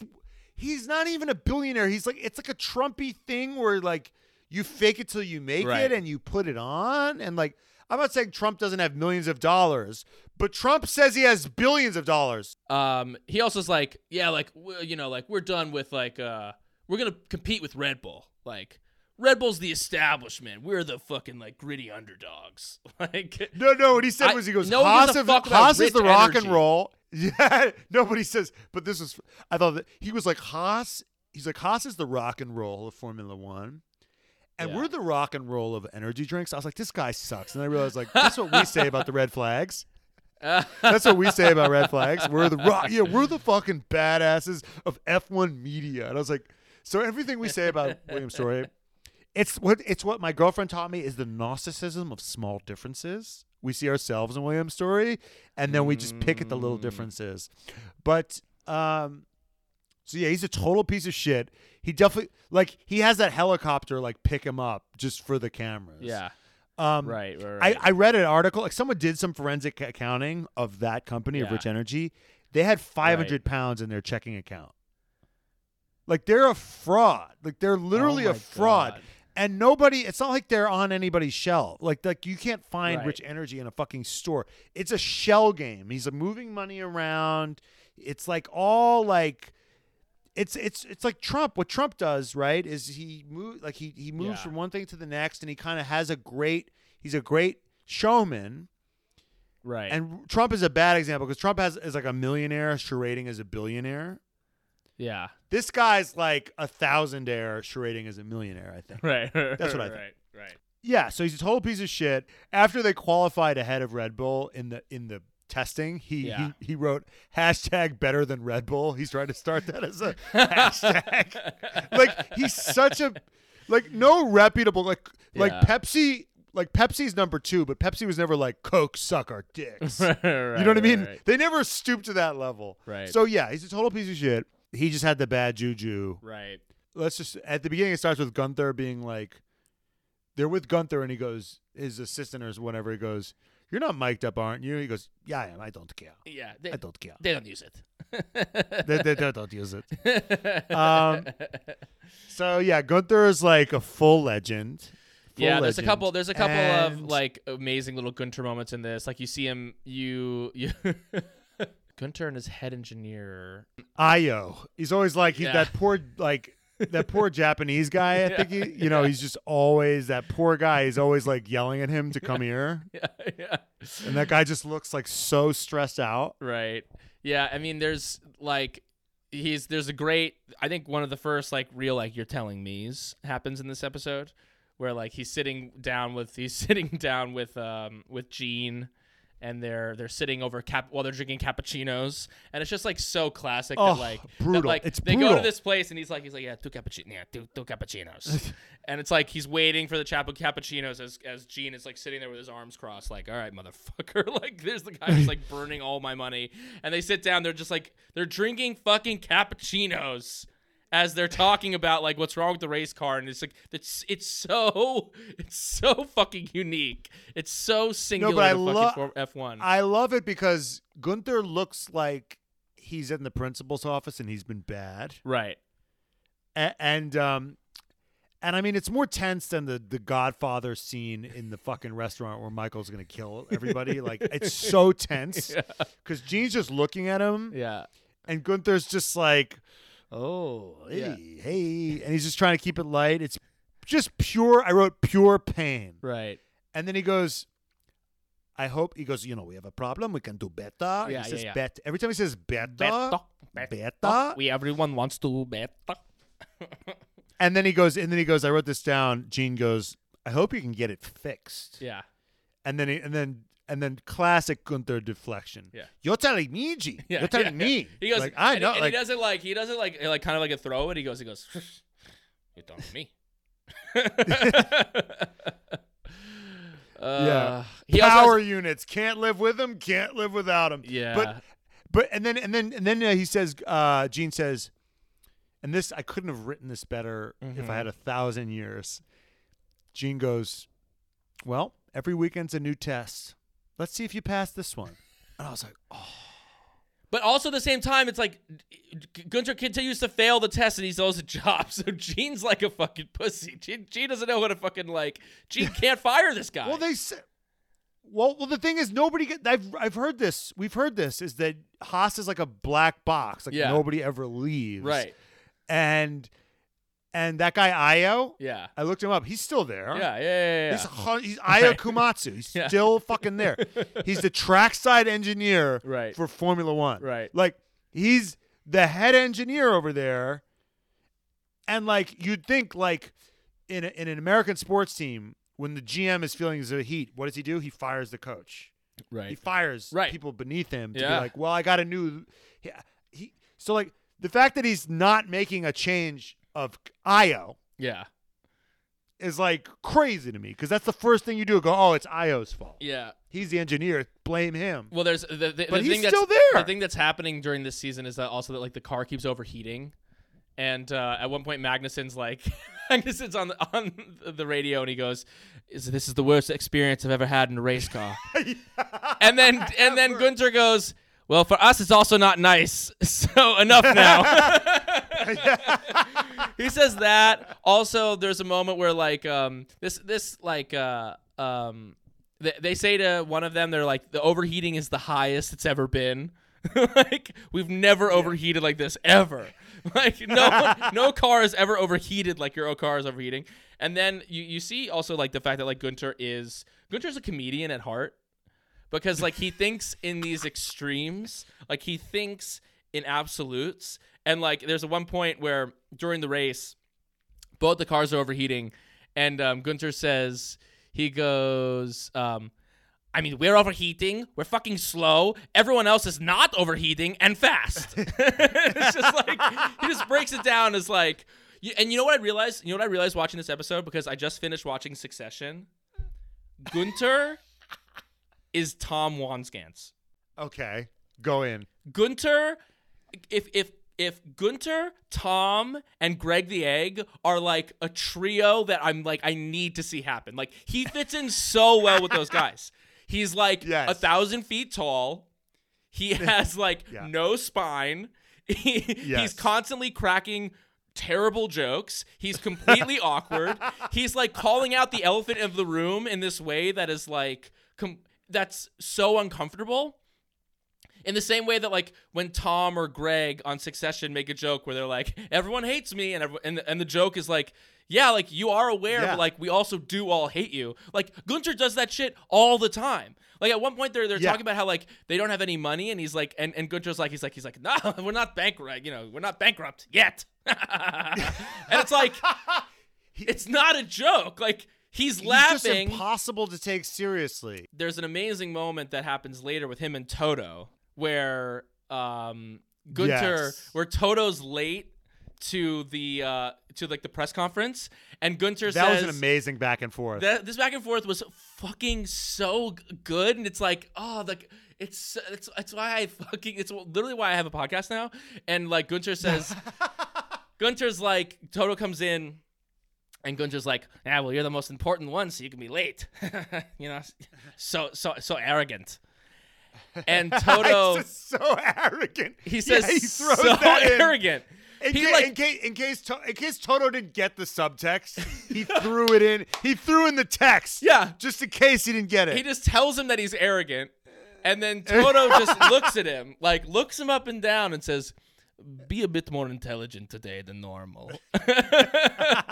he's not even a billionaire. He's like it's like a Trumpy thing where like you fake it till you make Right. it and you put it on and like I'm not saying Trump doesn't have millions of dollars, but Trump says he has billions of dollars. Um, he also is like, yeah, like you know, like we're done with like uh, we're gonna compete with Red Bull. Like Red Bull's the establishment. We're the fucking like gritty underdogs. Like No, no. What he said I- was he goes, no Haas, of- Haas is the rock and roll. Yeah, nobody says. But this was. I thought that he was like Haas. He's like Haas is the rock and roll of Formula One, and Yeah. we're the rock and roll of energy drinks. I was like, this guy sucks, and I realized like that's what we say about the red flags. That's what we say about red flags. We're the rock. Yeah, we're the fucking badasses of F1 media. And I was like, so everything we say about William Storey, it's what it's what my girlfriend taught me is the narcissism of small differences. We see ourselves in William Storey, and then we just pick at the little Mm. differences. But um, so yeah, he's a total piece of shit. He definitely like he has that helicopter like pick him up just for the cameras. yeah, Um, right, right, I, right. I read an article like someone did some forensic accounting of that company of Rich Energy. They had 500 pounds in their checking account. Like they're a fraud. Like they're literally Oh a fraud. God. And nobody it's not like they're on anybody's shelf. Like like you can't find Right. Rich Energy in a fucking store. It's a shell game. He's moving money around. It's like all like it's it's it's like Trump. What Trump does, right, is he move like he he moves Yeah. from one thing to the next, and he kind of has a great. He's a great showman, right. and Trump is a bad example because Trump has is like a millionaire charading as a billionaire. Yeah, This guy's like a thousandaire charading as a millionaire. I think. right. That's what I think. Right, Yeah, so he's a total piece of shit. After they qualified ahead of Red Bull in the in the testing, he Yeah. he, he wrote hashtag better than Red Bull. He's trying to start that as a hashtag. like he's such a like no reputable like like Pepsi like Pepsi's number two, but Pepsi was never like Coke suck our dicks. Right, you know what I mean? right, right. They never stooped to that level. Right. So yeah, he's a total piece of shit. He just had the bad juju Right. let's just at the beginning it starts with Guenther being like they're with Guenther and he goes his assistant or whatever he goes you're not mic'd up aren't you he goes yeah I am I don't care Yeah. They, I don't care they don't use it. they, they- they don't use it um so yeah Guenther is like a full legend Full yeah, there's a couple. There's a couple of like amazing little Guenther moments in this. Like you see him, you you. Guenther and his head engineer. Io he's always like he, Yeah. that poor like that poor Japanese guy I think he you know he's just always that poor guy he's always like yelling at him to come here Yeah, yeah. and that guy just looks like so stressed out Right. Yeah. I mean, there's like, he's there's a great. I think one of the first like real like you're telling me's happens in this episode, where like he's sitting down with he's sitting down with um with Gene. And they're they're sitting over cap while they're drinking cappuccinos, and it's just like so classic Oh, that like that, brutal. like It's they go to this place and he's like he's like yeah two cappuccinos yeah two, two cappuccinos, and it's like he's waiting for the chap- cappuccinos as as Gene is like sitting there with his arms crossed like all right motherfucker. Like there's the guy who's like burning all my money. And they sit down they're just like they're drinking fucking cappuccinos as they're talking about like what's wrong with the race car and it's like it's it's so it's so fucking unique. It's so singular I to lo- fucking F1 I love it because Guenther looks like he's in the principal's office and he's been bad, right. A- and um, and I mean it's more tense than the the Godfather scene in the fucking restaurant where Michael's gonna kill everybody. like it's so tense because Gene's just looking at him, yeah. and Guenther's just like, oh hey Yeah. hey, and he's just trying to keep it light. It's just pure. I wrote pure pain. right And then he goes, I hope he goes, you know, we have a problem. We can do better. Yeah, he yeah, says yeah. bet. Every time he says better, better better, better oh, we everyone wants to better and then he goes, and then he goes, I wrote this down. Gene goes, I hope you can get it fixed. yeah And then he, and then and then classic Guenther deflection. Yeah. You're telling me, Gene. Yeah, You're telling yeah. me. He goes, like, I know. and like, he doesn't like he doesn't like like kind of like a throw it. He goes, he goes, you telling me? uh, He power has- units can't live with him. Can't live without him. yeah. But but and then and then and then uh, he says, uh, Gene says, and this I couldn't have written this better if Mm-hmm. I had a thousand years. Gene goes, well, every weekend's a new test. Let's see if you pass this one. And I was like, oh, but also at the same time, it's like Guenther continues to fail the test and he still has a job. So Gene's like a fucking pussy. Gene, Gene doesn't know what to fucking like. Gene can't fire this guy. well, they said. Well, well, the thing is, nobody. Get, I've I've heard this. We've heard this. Is that Haas is like a black box. Like Yeah. nobody ever leaves. right. And and that guy Io, Yeah. I looked him up. He's still there. Yeah. Yeah. Yeah. yeah. He's, he's Ayao Right. Komatsu. He's Yeah. still fucking there. He's the trackside engineer Right. for Formula One. Right. Like he's the head engineer over there. And like you'd think like in a, in an American sports team, when the GM is feeling the heat, what does he do? He fires the coach. Right. He fires Right. people beneath him to Yeah. be like, well, I got a new. He, he so like the fact that he's not making a change of Io Yeah. is like crazy to me because that's the first thing you do. Go, oh, it's Io's fault. Yeah. He's the engineer. Blame him. Well, there's the, the, But the he's thing that's still there. The thing that's happening during this season is that also that like the car keeps overheating, and uh, at one point Magnussen's like Magnussen's on the, on the radio and he goes, "Is this is the worst experience I've ever had in a race car?" and then and then Guenther goes, "Well, for us it's also not nice. So enough now." he says that. Also, there's a moment where like um this this like uh um they, they say to one of them they're like the overheating is the highest it's ever been. like we've never overheated like this ever. Like no no car has ever overheated like your car is overheating. And then you you see also like the fact that like Guenther is Guenther's a comedian at heart because like he thinks in these extremes like he thinks in absolutes and like there's a one point where during the race both the cars are overheating and um, Guenther says he goes, um, I mean, we're overheating. We're fucking slow. Everyone else is not overheating and fast. it's just like he just breaks it down as like, and you know what I realized? You know what I realized watching this episode because I just finished watching Succession. Guenther is Tom Wambsgans. Okay, go in. Guenther, if if if Guenther, Tom, and Greg the Egg are like a trio that I'm like I need to see happen. Like he fits in so well with those guys. He's like Yes. a thousand feet tall. He has like Yeah. no spine. He, He's constantly cracking terrible jokes. He's completely awkward. He's like calling out the elephant of the room in this way that is like com- that's so uncomfortable. In the same way that like when Tom or Greg on Succession make a joke where they're like, "Everyone hates me," and every- and the, and the joke is like, "Yeah, like you are aware, Yeah. but like we also do all hate you." Like Guenther does that shit all the time. Like at one point they're they're Yeah. talking about how like they don't have any money, and he's like, and and Guenther's like, he's like, he's like, no, we're not bankrupt, you know, we're not bankrupt yet. and it's like, it's not a joke. Like he's He's laughing just impossible to take seriously. there's an amazing moment that happens later with him and Toto where um Guenther Yes. where Toto's late to the uh to like the press conference and Guenther That says was an amazing back and forth. that this back and forth was fucking so good and it's like oh like it's it's it's why I fucking it's literally why I have a podcast now and like Guenther says Guenther's like Toto comes in and Guenther's like, "Yeah, well, you're the most important one, so you can be late." you know, so so so arrogant. And Toto, so arrogant. he says, yeah, he throws so that in. arrogant. In, ca- like in, case, in case To- in case Toto didn't get the subtext, he threw it in. He threw in the text. Yeah. just in case he didn't get it. he just tells him that he's arrogant, and then Toto just looks at him, like looks him up and down, and says, "Be a bit more intelligent today than normal."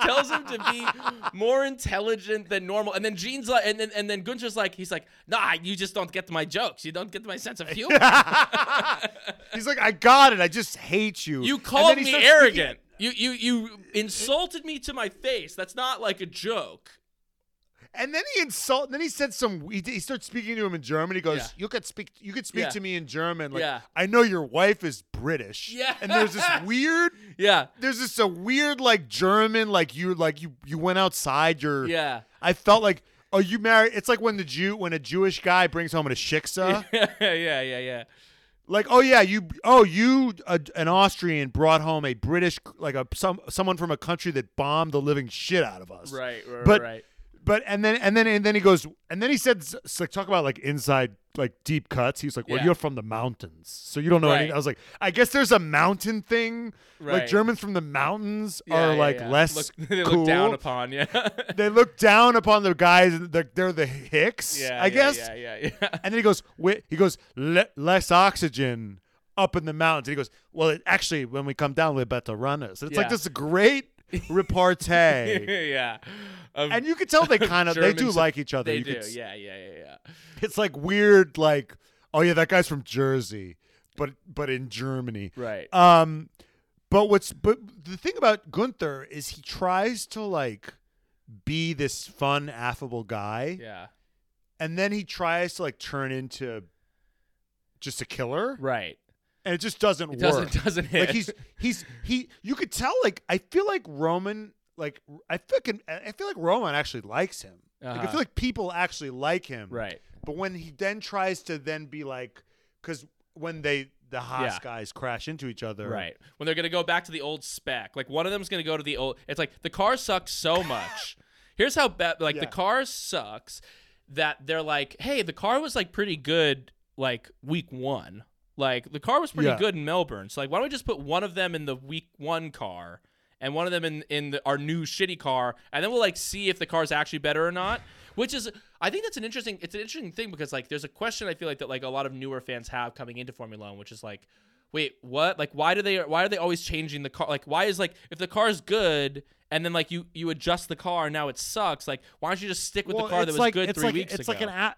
Tells him to be more intelligent than normal, and then Gene's like, and then and then Guenther's like, he's like, "Nah, you just don't get my jokes. You don't get my sense of humor. He's like, I got it. I just hate you. You called me arrogant. You you you insulted me to my face. That's not like a joke." And then he insult. Then he said some. He, he starts speaking to him in German. He goes, Yeah. "You could speak. You could speak Yeah. to me in German. Like, Yeah. I know your wife is British. Yeah. And there's this weird. Yeah, There's this a weird like German like you like you you went outside your. yeah, I felt like. Oh, you married? It's like when the Jew, when a Jewish guy brings home a shiksa. yeah, yeah, yeah, yeah. Like, oh yeah, you, oh you, an Austrian brought home a British, like a some someone from a country that bombed the living shit out of us. Right, right, But- right. But and then and then and then he goes and then he said like talk about like inside like deep cuts. He's like, well, Yeah. you're from the mountains, so you don't know Right. anything. I was like, I guess there's a mountain thing. Right. Like Germans from the mountains Yeah, are yeah, like less Look, they cool. look down upon Yeah, they look down upon the guys. They're, they're the Hicks, yeah, I guess. Yeah, yeah, yeah. And then he goes, "Wi- he goes, Le- less oxygen up in the mountains. And he goes, well, it, actually, when we come down, we're better runners. And it's like this great repartee. yeah. Of and you can tell they kind of, they do like each other. they You do. could Yeah, yeah, yeah, yeah. It's like weird, like, oh yeah, that guy's from Jersey, but but in Germany. Right. Um, but what's but the thing about Guenther is he tries to like be this fun, affable guy, yeah. and then he tries to like turn into just a killer. Right. And it just doesn't It work. doesn't doesn't hit. like he's he's he. You could tell. Like I feel like Roman. Like I like I feel like Roman actually likes him. Like I Uh-huh. feel like people actually like him. right. But when he then tries to then be like, because when they the Haas Yeah. guys crash into each other, Right. When they're gonna go back to the old spec, like one of them's gonna go to the old. It's like the car sucks so much. Here's how bad. Like Yeah. the car sucks that they're like, hey, the car was like pretty good like week one. Like the car was pretty Yeah. good in Melbourne. So like, why don't we just put one of them in the week one car? And one of them in in the, our new shitty car, and then we'll like see if the car's actually better or not. Which is, I think that's an interesting. It's an interesting thing because like there's a question I feel like that like a lot of newer fans have coming into Formula One, which is like, wait, what? Like, why do they? Why are they always changing the car? Like, why is like if the car's good and then like you you adjust the car and now it sucks? Like, why don't you just stick with Well, the car that was like, good three like, weeks It's ago? like an app.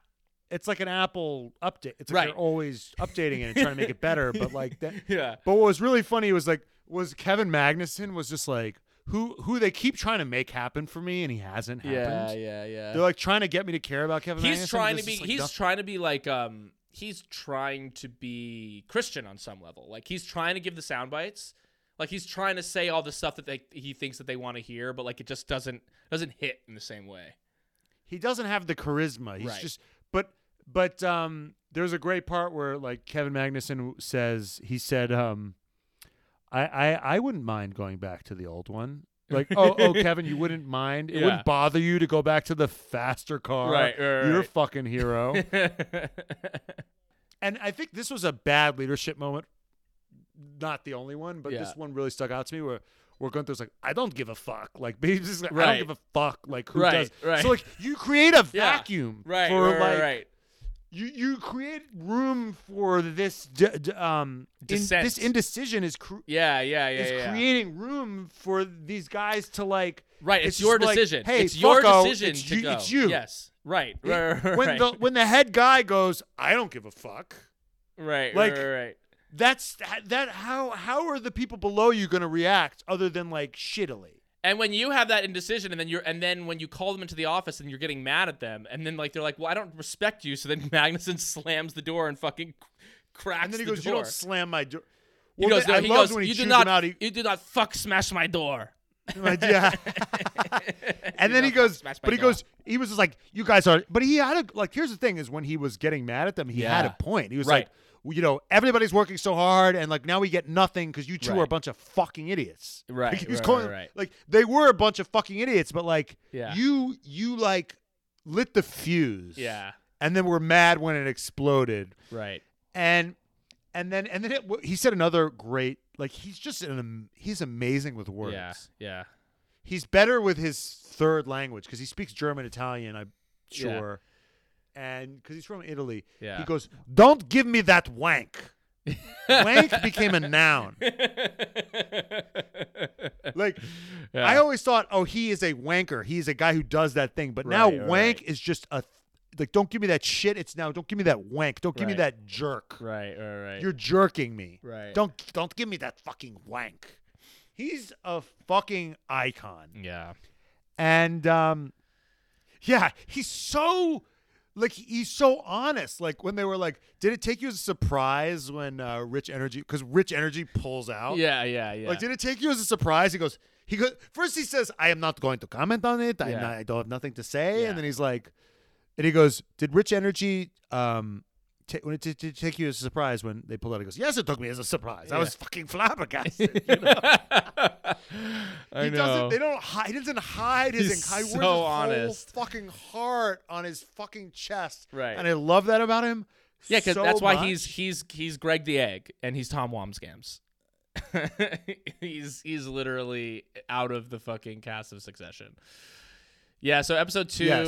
It's like an Apple update. It's like Right. they're always updating it and trying to make it better. But like that. yeah, But what was really funny was like was Kevin Magnussen was just like who who they keep trying to make happen for me, and he hasn't happened. Yeah, yeah, yeah. They're like trying to get me to care about Kevin. he's Magnussen, trying to be like, he's nothing- trying to be like um he's trying to be christian on some level like he's trying to give the sound bites like he's trying to say all the stuff that they he thinks that they want to hear but like it just doesn't doesn't hit in the same way he doesn't have the charisma. He's Right. just but but um there's a great part where like Kevin Magnussen says he said um I I I wouldn't mind going back to the old one. Like oh oh Kevin, you wouldn't mind. It Yeah. wouldn't bother you to go back to the faster car. Right, right, You're a fucking hero. and I think this was a bad leadership moment. Not the only one, but Yeah. this one really stuck out to me where where Guenther's like, I don't give a fuck. Like, just like, I don't give a fuck. Like, who Right, does? right. So, like, you create a Yeah. vacuum right for right, like right you you create room for this d- d- um in, this indecision is cr- yeah yeah yeah is yeah creating room for these guys to like right it's it's, your just like, decision. hey, it's your fucko, decision it's to you- go. it's you. yes. Right right, right, when right. the when the head guy goes I don't give a fuck. Right like- right, right, that's that, that how how are the people below you going to react other than like shittily And when you have that indecision, and then you're, and then when you call them into the office and you're getting mad at them, and then like they're like, "Well, I don't respect you," so then Magnussen slams the door and fucking cracks and then he the goes you don't slam my door he Well, goes, I no, he loved goes, when he "You do not, out. He- you do not fuck smash my door." Yeah. and then he goes, but he door. goes, he was just like, you guys are, but he had a, like, here's the thing is when he was getting mad at them, he had a point. He was Right. like, you know, everybody's working so hard and like now we get nothing because you two are a bunch of fucking idiots. Right, Like, he was right, calling, right, right. like, they were a bunch of fucking idiots, but like, Yeah. you, you like lit the fuse. Yeah, And then we're mad when it exploded. right. And, and then, and then it, he said another great, like, he's just an, he's amazing with words Yeah, yeah, he's better with his third language because he speaks German, Italian, I'm Yeah. And because he's from Italy. yeah. He goes, "Don't give me that wank." wank became a noun. Like Yeah. I always thought, oh, he is a wanker. He's a guy who does that thing. But now Right, right, wank is just a like. Don't give me that shit. It's now. Don't give me that wank. Don't give me that jerk. right, right, right. You're jerking me. right. Don't don't give me that fucking wank. He's a fucking icon. Yeah. and um yeah he's so like he's so honest like when they were like did it take you as a surprise when uh rich energy because rich energy pulls out Yeah, yeah, yeah. like did it take you as a surprise he goes he goes first he says i am not going to comment on it Yeah. not, i don't have nothing to say Yeah. and then he's like and he goes did rich energy um ta- when it did it take you as a surprise when they pulled out he goes yes it took me as a surprise i was fucking flabbergasted you know? I he know. doesn't. They don't. Hide, he doesn't hide his. He's inc- so his whole honest. fucking heart on his fucking chest. Right. And I love that about him. Yeah, because so that's why much. he's he's he's Greg the Egg and he's Tom Wambsgans. he's he's literally out of the fucking cast of Succession. Yeah, so episode two Yes.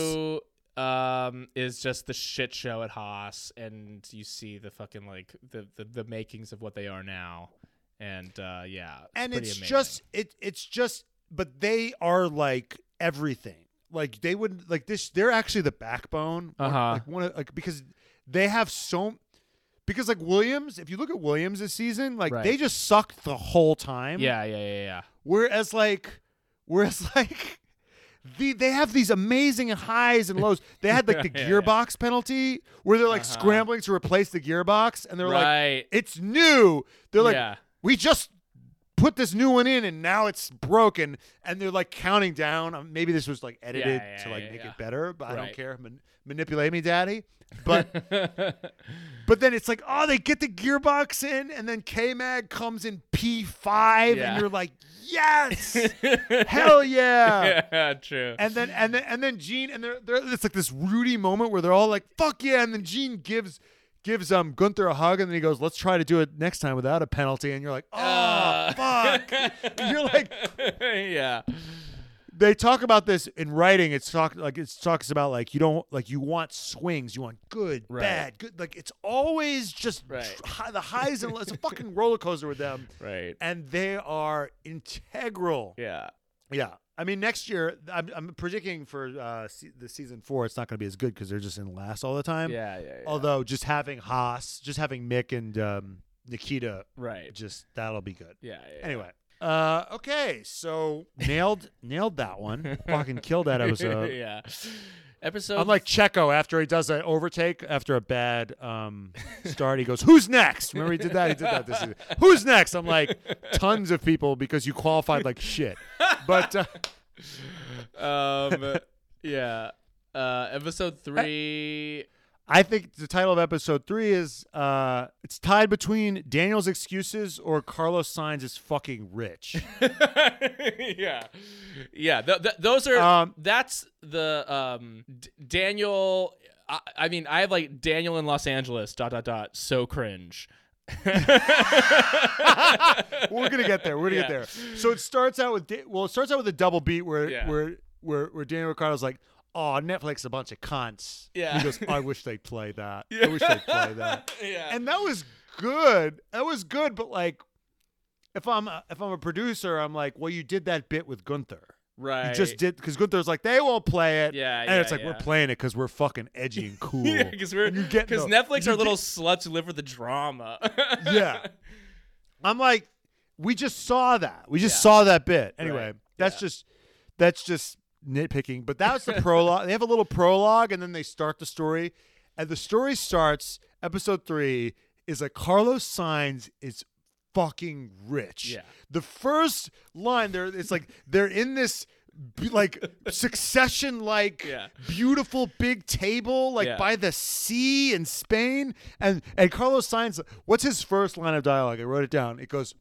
Um is just the shit show at Haas, and you see the fucking like the the, the makings of what they are now, and uh yeah, and it's amazing. just it. It's just. But they are like everything. Like they would like this. They're actually the backbone. Uh-huh. Like one of like because they have so. Because like Williams, if you look at Williams this season, like Right. they just sucked the whole time. yeah, yeah, yeah, yeah. Whereas like, whereas like, the they have these amazing highs and lows. They had like the Yeah, yeah. gearbox penalty where they're like Uh-huh. scrambling to replace the gearbox, and they're like, "It's new." They're like, yeah. "We just." Put this new one in and now it's broken and they're like counting down. Um, Maybe this was like edited yeah, to like yeah, make yeah. it better, but I don't care. Man- manipulate me, daddy. But but then it's like, oh, they get the gearbox in, and then K Mag comes in P5, Yeah. and you're like, yes, hell yeah. yeah, true. And then and then and then Gene and they're, they're it's like this Rudy moment where they're all like, fuck yeah, and then Gene gives gives um Guenther a hug, and then he goes, let's try to do it next time without a penalty, and you're like, oh Uh, fuck. You're like, yeah. they talk about this in writing. It's talk like it talks about like you don't like you want swings, you want good, Right. bad, good. Like it's always just Right. tr- hi- the highs and lows. It's a fucking roller coaster with them, Right. and they are integral. Yeah. Yeah, I mean next year I'm, I'm predicting for uh, se- the season four it's not going to be as good because they're just in last all the time. Yeah, yeah, yeah. Although just having Haas, just having Mick and um, Nikita, right. just that'll be good. Yeah, yeah. Anyway, Uh, okay, so nailed nailed that one. Fucking killed that episode. yeah. Episode. I'm like Checo after he does that overtake after a bad um, start. He goes, "Who's next?" Remember he did that. He did that this season. Who's next? I'm like, tons of people because you qualified like shit. But uh, um. yeah. Uh. Episode three. I think the title of episode three is uh, it's tied between Daniel's excuses or Carlos Sainz is fucking rich. yeah, yeah. Th- th- those are Um, that's the um D- Daniel. I, I mean, I have like Daniel in Los Angeles. Dot dot dot. So cringe. We're gonna get there. We're gonna Yeah. get there. So it starts out with Da- well, it starts out with a double beat where Yeah. where where where Daniel Ricciardo's like, "Oh, Netflix a bunch of cunts." Yeah. He goes, "I wish they'd play that. Yeah. I wish they'd play that." yeah. And that was good. That was good. But like, if I'm a, if I'm a producer, I'm like, well, you did that bit with Guenther. right. You just did because Guenther's like, they won't play it. Yeah, and yeah, it's like we're playing it because we're fucking edgy and cool. Yeah, because we're because Netflix are little get- sluts who live for the drama. Yeah. I'm like, we just saw that. We just Yeah. saw that bit. Anyway, Right. that's Yeah. just that's just nitpicking. But that's the prologue. They have a little prologue, and then they start the story. And the story starts. Episode three is like Carlos Sainz is fucking rich. Yeah. The first line there, it's like they're in this. Like succession, like Yeah. beautiful big table, like Yeah. by the sea in Spain, and and Carlos Sainz What's his first line of dialogue? I wrote it down. It goes,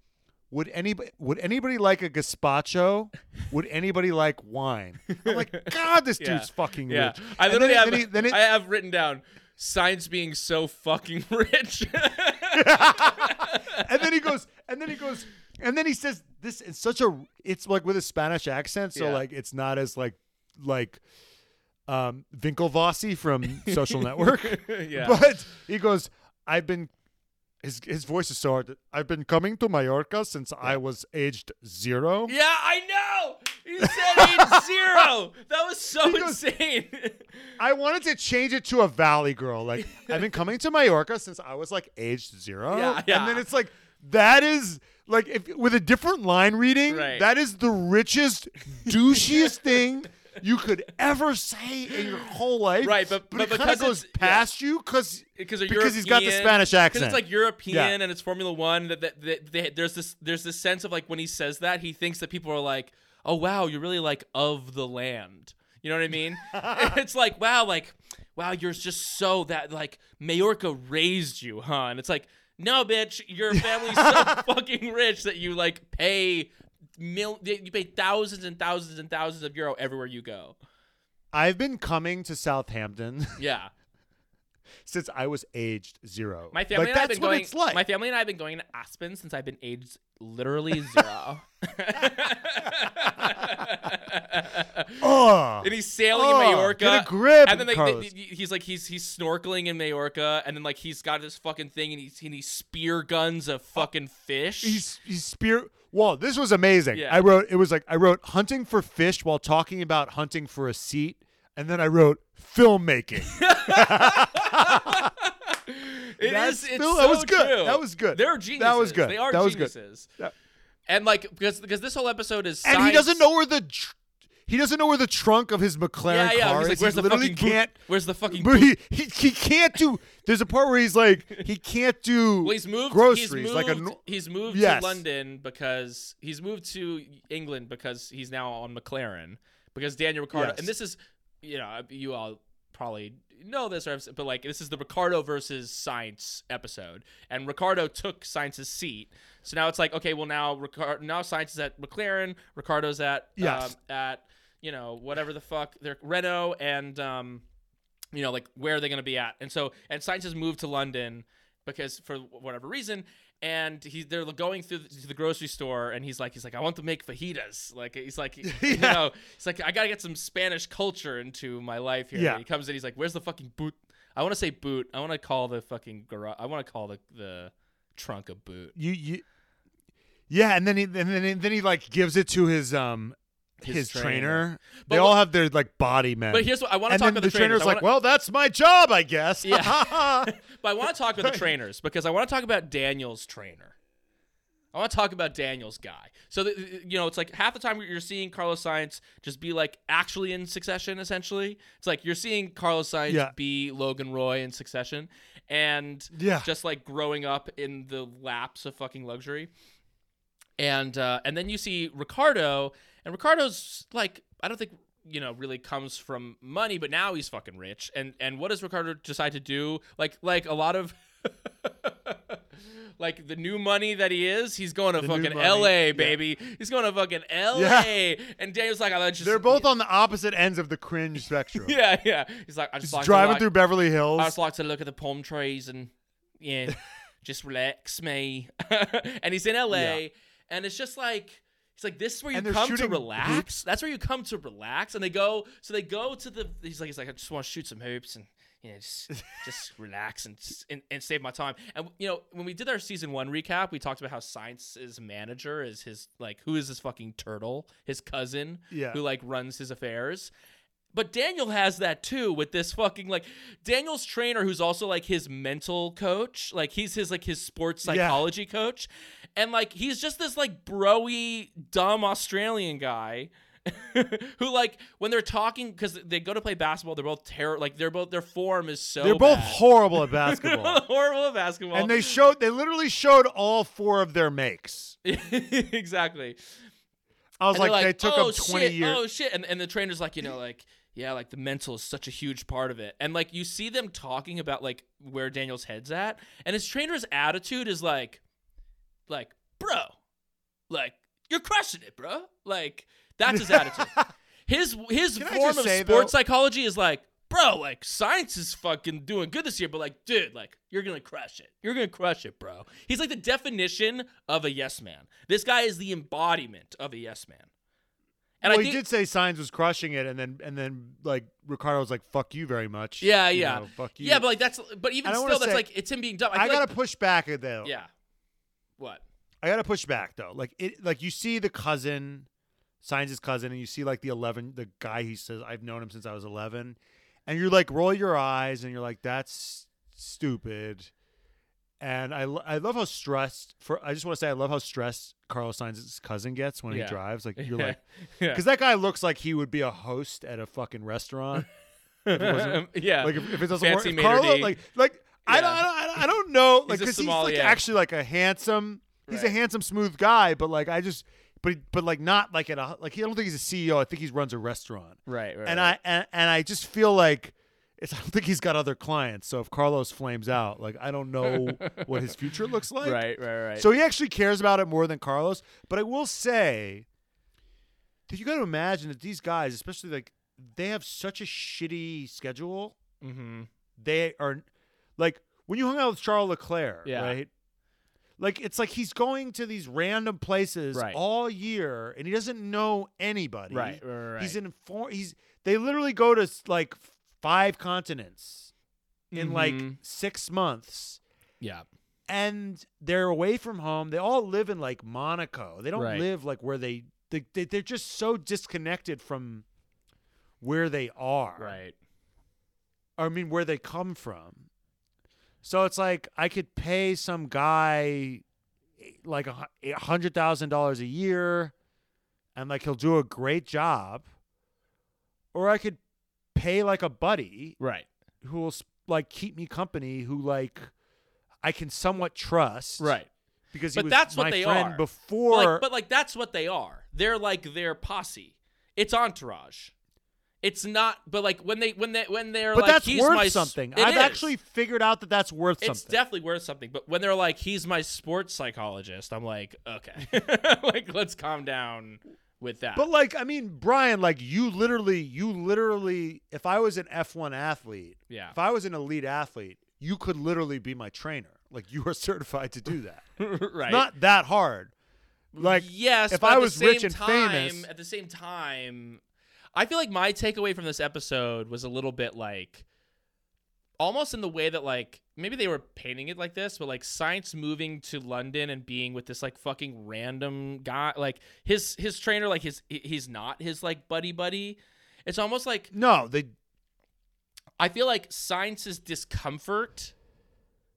"Would anybody would anybody like a gazpacho? Would anybody like wine?" I'm like, God, this Yeah. dude's fucking yeah, rich. I And literally then, have then he- then it- I have written down Sainz being so fucking rich. and then he goes, and then he goes, and then he says this in such a, it's like with a Spanish accent, so Yeah. like it's not as like like um Winklevossy from Social Network, yeah. but he goes, I've been. His, his voice is so hard. I've been coming to Mallorca since I was aged zero. yeah, I know. You said age zero. That was so He goes- insane. I wanted to change it to a valley girl. Like I've been coming to Mallorca since I was like aged zero. Yeah, yeah. And then it's like that is like if with a different line reading, Right. that is the richest, douchiest thing you could ever say in your whole life. Right, but- but, but it because of goes it's- yeah. past you because because Because he's got the European- Spanish Because accent. it's like European Yeah. and it's Formula One. That, that, that they, there's this there's this sense of like when he says that he thinks that people are like, oh wow, you're really like of the land. You know what I mean? it's like wow, like wow, you're just so that like Majorca raised you, huh? And it's like no, bitch, your family's so fucking rich that you like pay mil you pay thousands and thousands and thousands of euro everywhere you go. I've been coming to Southampton Yeah. since I was aged zero. My family like, and I have been going. like. My family and I have been going to Aspen since I've been aged literally zero. And he's sailing Oh, in Majorca. get a grip, and then like, Carlos. they- he's like he's he's snorkeling in Majorca, and then like he's got this fucking thing, and he's and he spear guns a fucking fish. he's he's spear well this was amazing Yeah. i wrote it was like i wrote hunting for fish while talking about hunting for a seat and then i wrote filmmaking It That's is- It's still- so that was good. true. That was good. They're geniuses. That was good. They are That was good. geniuses. Yeah. And like because because this whole episode is and he doesn't know where the he doesn't know where the trunk of his mclaren Yeah, yeah. car He's like, is where's he the literally fucking boot? can't Where's the fucking but boot? he, he he can't do there's a part where he's like he can't do Well, he's moved. groceries he's moved, like a he's moved Yes. to London because he's moved to England because he's now on McLaren because Daniel Ricciardo. Yes. And this is, you know, you all probably know this, or but like this is the Ricciardo versus Sainz episode, and Ricciardo took Sainz's seat. So now it's like, okay, well now Ricard- now Sainz is at McLaren, Ricciardo's at Yes. um, at you know whatever the fuck they're Renault and um you know, like where are they going to be at? And so, and Sainz has moved to London because for whatever reason, and he they're going through the, to the grocery store, and he's like, he's like, I want to make fajitas. Like he's like, you know, he's like, I gotta get some Spanish culture into my life here. Yeah. And he comes in, he's like, Where's the fucking boot? I want to say boot. I want to call the fucking garage. I want to call the the trunk a boot. you you yeah and then he and then, then he like gives it to his um His his, trainer. trainer, they what- all have their like body men But here's what I want to talk about the the, trainers. trainer's like wanna- well that's my job i guess Yeah. but I want to talk about the trainers because I want to talk about Daniel's trainer. I want to talk about Daniel's guy. So, you know, it's like half the time you're seeing Carlos Sainz just be like actually in succession, essentially. It's like you're seeing Carlos Sainz Yeah. be Logan Roy in succession and Yeah. just like growing up in the laps of fucking luxury. And uh, and then you see Ricciardo, and Ricciardo's like, I don't think you know really comes from money, but now he's fucking rich. And and what does Ricciardo decide to do? Like like a lot of like the new money that he is, he's going to The fucking L.A. yeah. baby. He's going to fucking L.A. And Daniel's like, I just They're both on the opposite ends of the cringe spectrum. yeah yeah. He's like, I just Just like to, driving like- through Beverly Hills. I just like to look at the palm trees and yeah, just relax me. and he's in LA, Yeah. and it's just like he's like, this is where you come to relax. hoops. That's where you come to relax. And they go, so they go to the. He's like, he's like, I just want to shoot some hoops and. You know, just, just relax and, and and save my time. And you know, when we did our season one recap, we talked about how Sainz's manager is his like, who is this fucking turtle? His cousin, Yeah. who like runs his affairs. But Daniel has that too with this fucking like Daniel's trainer who's also like his mental coach. Like he's his like his sports Yeah. psychology coach. And like he's just this like broy dumb Australian guy who like when they're talking cuz they go to play basketball they're both terrible. like they're both their form is so They're both bad. horrible at basketball. horrible at basketball. and they showed they literally showed all four of their makes. exactly. I was they're like, they took oh, them 20 shit, years. Oh shit! And and the trainer's like, you know, like yeah, like the mental is such a huge part of it. And like you see them talking about like where Daniel's head's at, and his trainer's attitude is like, like bro, like you're crushing it, bro. Like that's his attitude. His his Can form of say, sports though- psychology is like, bro, like Sainz is fucking doing good this year, but like, dude, like you're gonna crush it. You're gonna crush it, bro. He's like the definition of a yes man. This guy is the embodiment of a yes man. And well, I he did say Sainz was crushing it, and then and then like Ricciardo was like, "Fuck you very much." Yeah, You yeah. know, fuck you. yeah, but like that's, but even still, that's say- like it's him being dumb. I, I gotta like, push back though. yeah. What? I gotta push back though. Like it, like you see the cousin, Sainz his cousin, and you see like the eleven, the guy he says I've known him since I was eleven, and you're like roll your eyes and you're like that's stupid, and I I love how stressed for I just want to say I love how stressed Carlos Sainz's cousin gets when Yeah. he drives. Like you're Yeah. like yeah. because that guy looks like he would be a host at a fucking restaurant. yeah. like if, if it doesn't Fancy work, Carlo, like like I, don't, Yeah. I don't I don't know like because he's, like actually like a handsome he's a handsome smooth guy, but like I just but but like not like at a like I don't think he's a CEO. I think he runs a restaurant, right, right. and right. I and, and I just feel like. It's, I don't think he's got other clients. So if Carlos flames out, like I don't know what his future looks like. right, right, right. So he actually cares about it more than Carlos. But I will say that you got to imagine that these guys, especially like, they have such a shitty schedule. mm-hmm. They are like when you hung out with Charles Leclerc, Yeah. right? Like it's like he's going to these random places Right. all year, and he doesn't know anybody. Right, right, right. He's in four. He's they literally go to like five continents in like Mhm. six months yeah, and they're away from home. They all live in like Monaco. They don't Right. live like where they, they, they they're just so disconnected from where they are. right. I mean, where they come from. So it's like I could pay some guy like a hundred thousand dollars a year, and like he'll do a great job, or I could pay like a buddy Right. who will like keep me company, who like I can somewhat trust, Right. Because he But that's what they friend are. before. But like, but like that's what they are. They're like their posse. It's entourage. It's not. But like when they when they when they're but like that's he's worth my something. I've is. actually figured out that that's worth It's something. It's definitely worth something. But when they're like he's my sports psychologist, I'm like okay, like let's calm down with that. But like, I mean, Brian, like you literally, you literally, if I was an F1 athlete, yeah. if I was an elite athlete, you could literally be my trainer. Like you are certified to do that. right. Not that hard. Like yes, if I was rich and time, famous- at the same time, I feel like my takeaway from this episode was a little bit like almost in the way that like maybe they were painting it like this, but like Sainz moving to London and being with this like fucking random guy, like his his trainer, like his he's not his like buddy buddy. It's almost like no, they I feel like Sainz's discomfort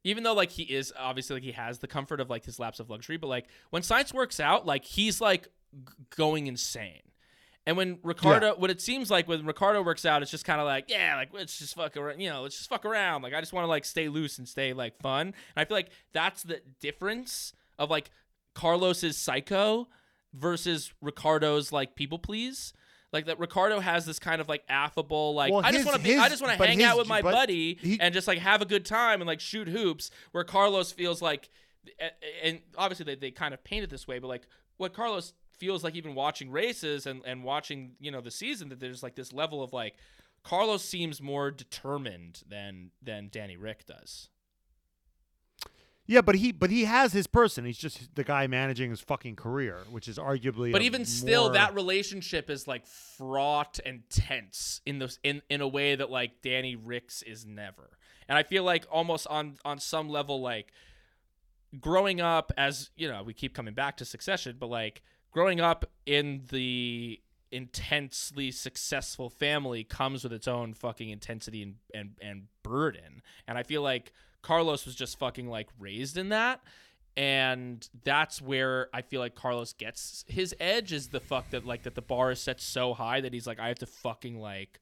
Even though like he is obviously like he has the comfort of like his lapse of luxury, but like when science works out, like he's like g- going insane. And when Ricciardo, what it seems like when Ricciardo works out, it's just kind of like, yeah, like let's just fuck around, you know, let's just fuck around. Like I just want to like stay loose and stay like fun. And I feel like that's the difference of like Carlos's psycho versus Ricciardo's like people please. Like that Ricardo has this kind of like affable, like Well, I just want to be, I just want to hang his- out with my buddy he- and just like have a good time and like shoot hoops. Where Carlos feels like, and obviously they, they kind of paint it this way, but like what Carlos feels like even watching races and, and watching you know the season that there's like this level of like Carlos seems more determined than than Danny Rick does. Yeah, but he but he has his person. He's just the guy managing his fucking career, which is arguably. But even still, more- that relationship is like fraught and tense in those in in a way that like Danny Ricks is never. And I feel like almost on on some level, like growing up as you know, we keep coming back to Succession, but like growing up in the intensely successful family comes with its own fucking intensity and and, and burden. And I feel like Carlos was just fucking like raised in that. And that's where I feel like Carlos gets his edge is the fuck that like that the bar is set so high that he's like, I have to fucking like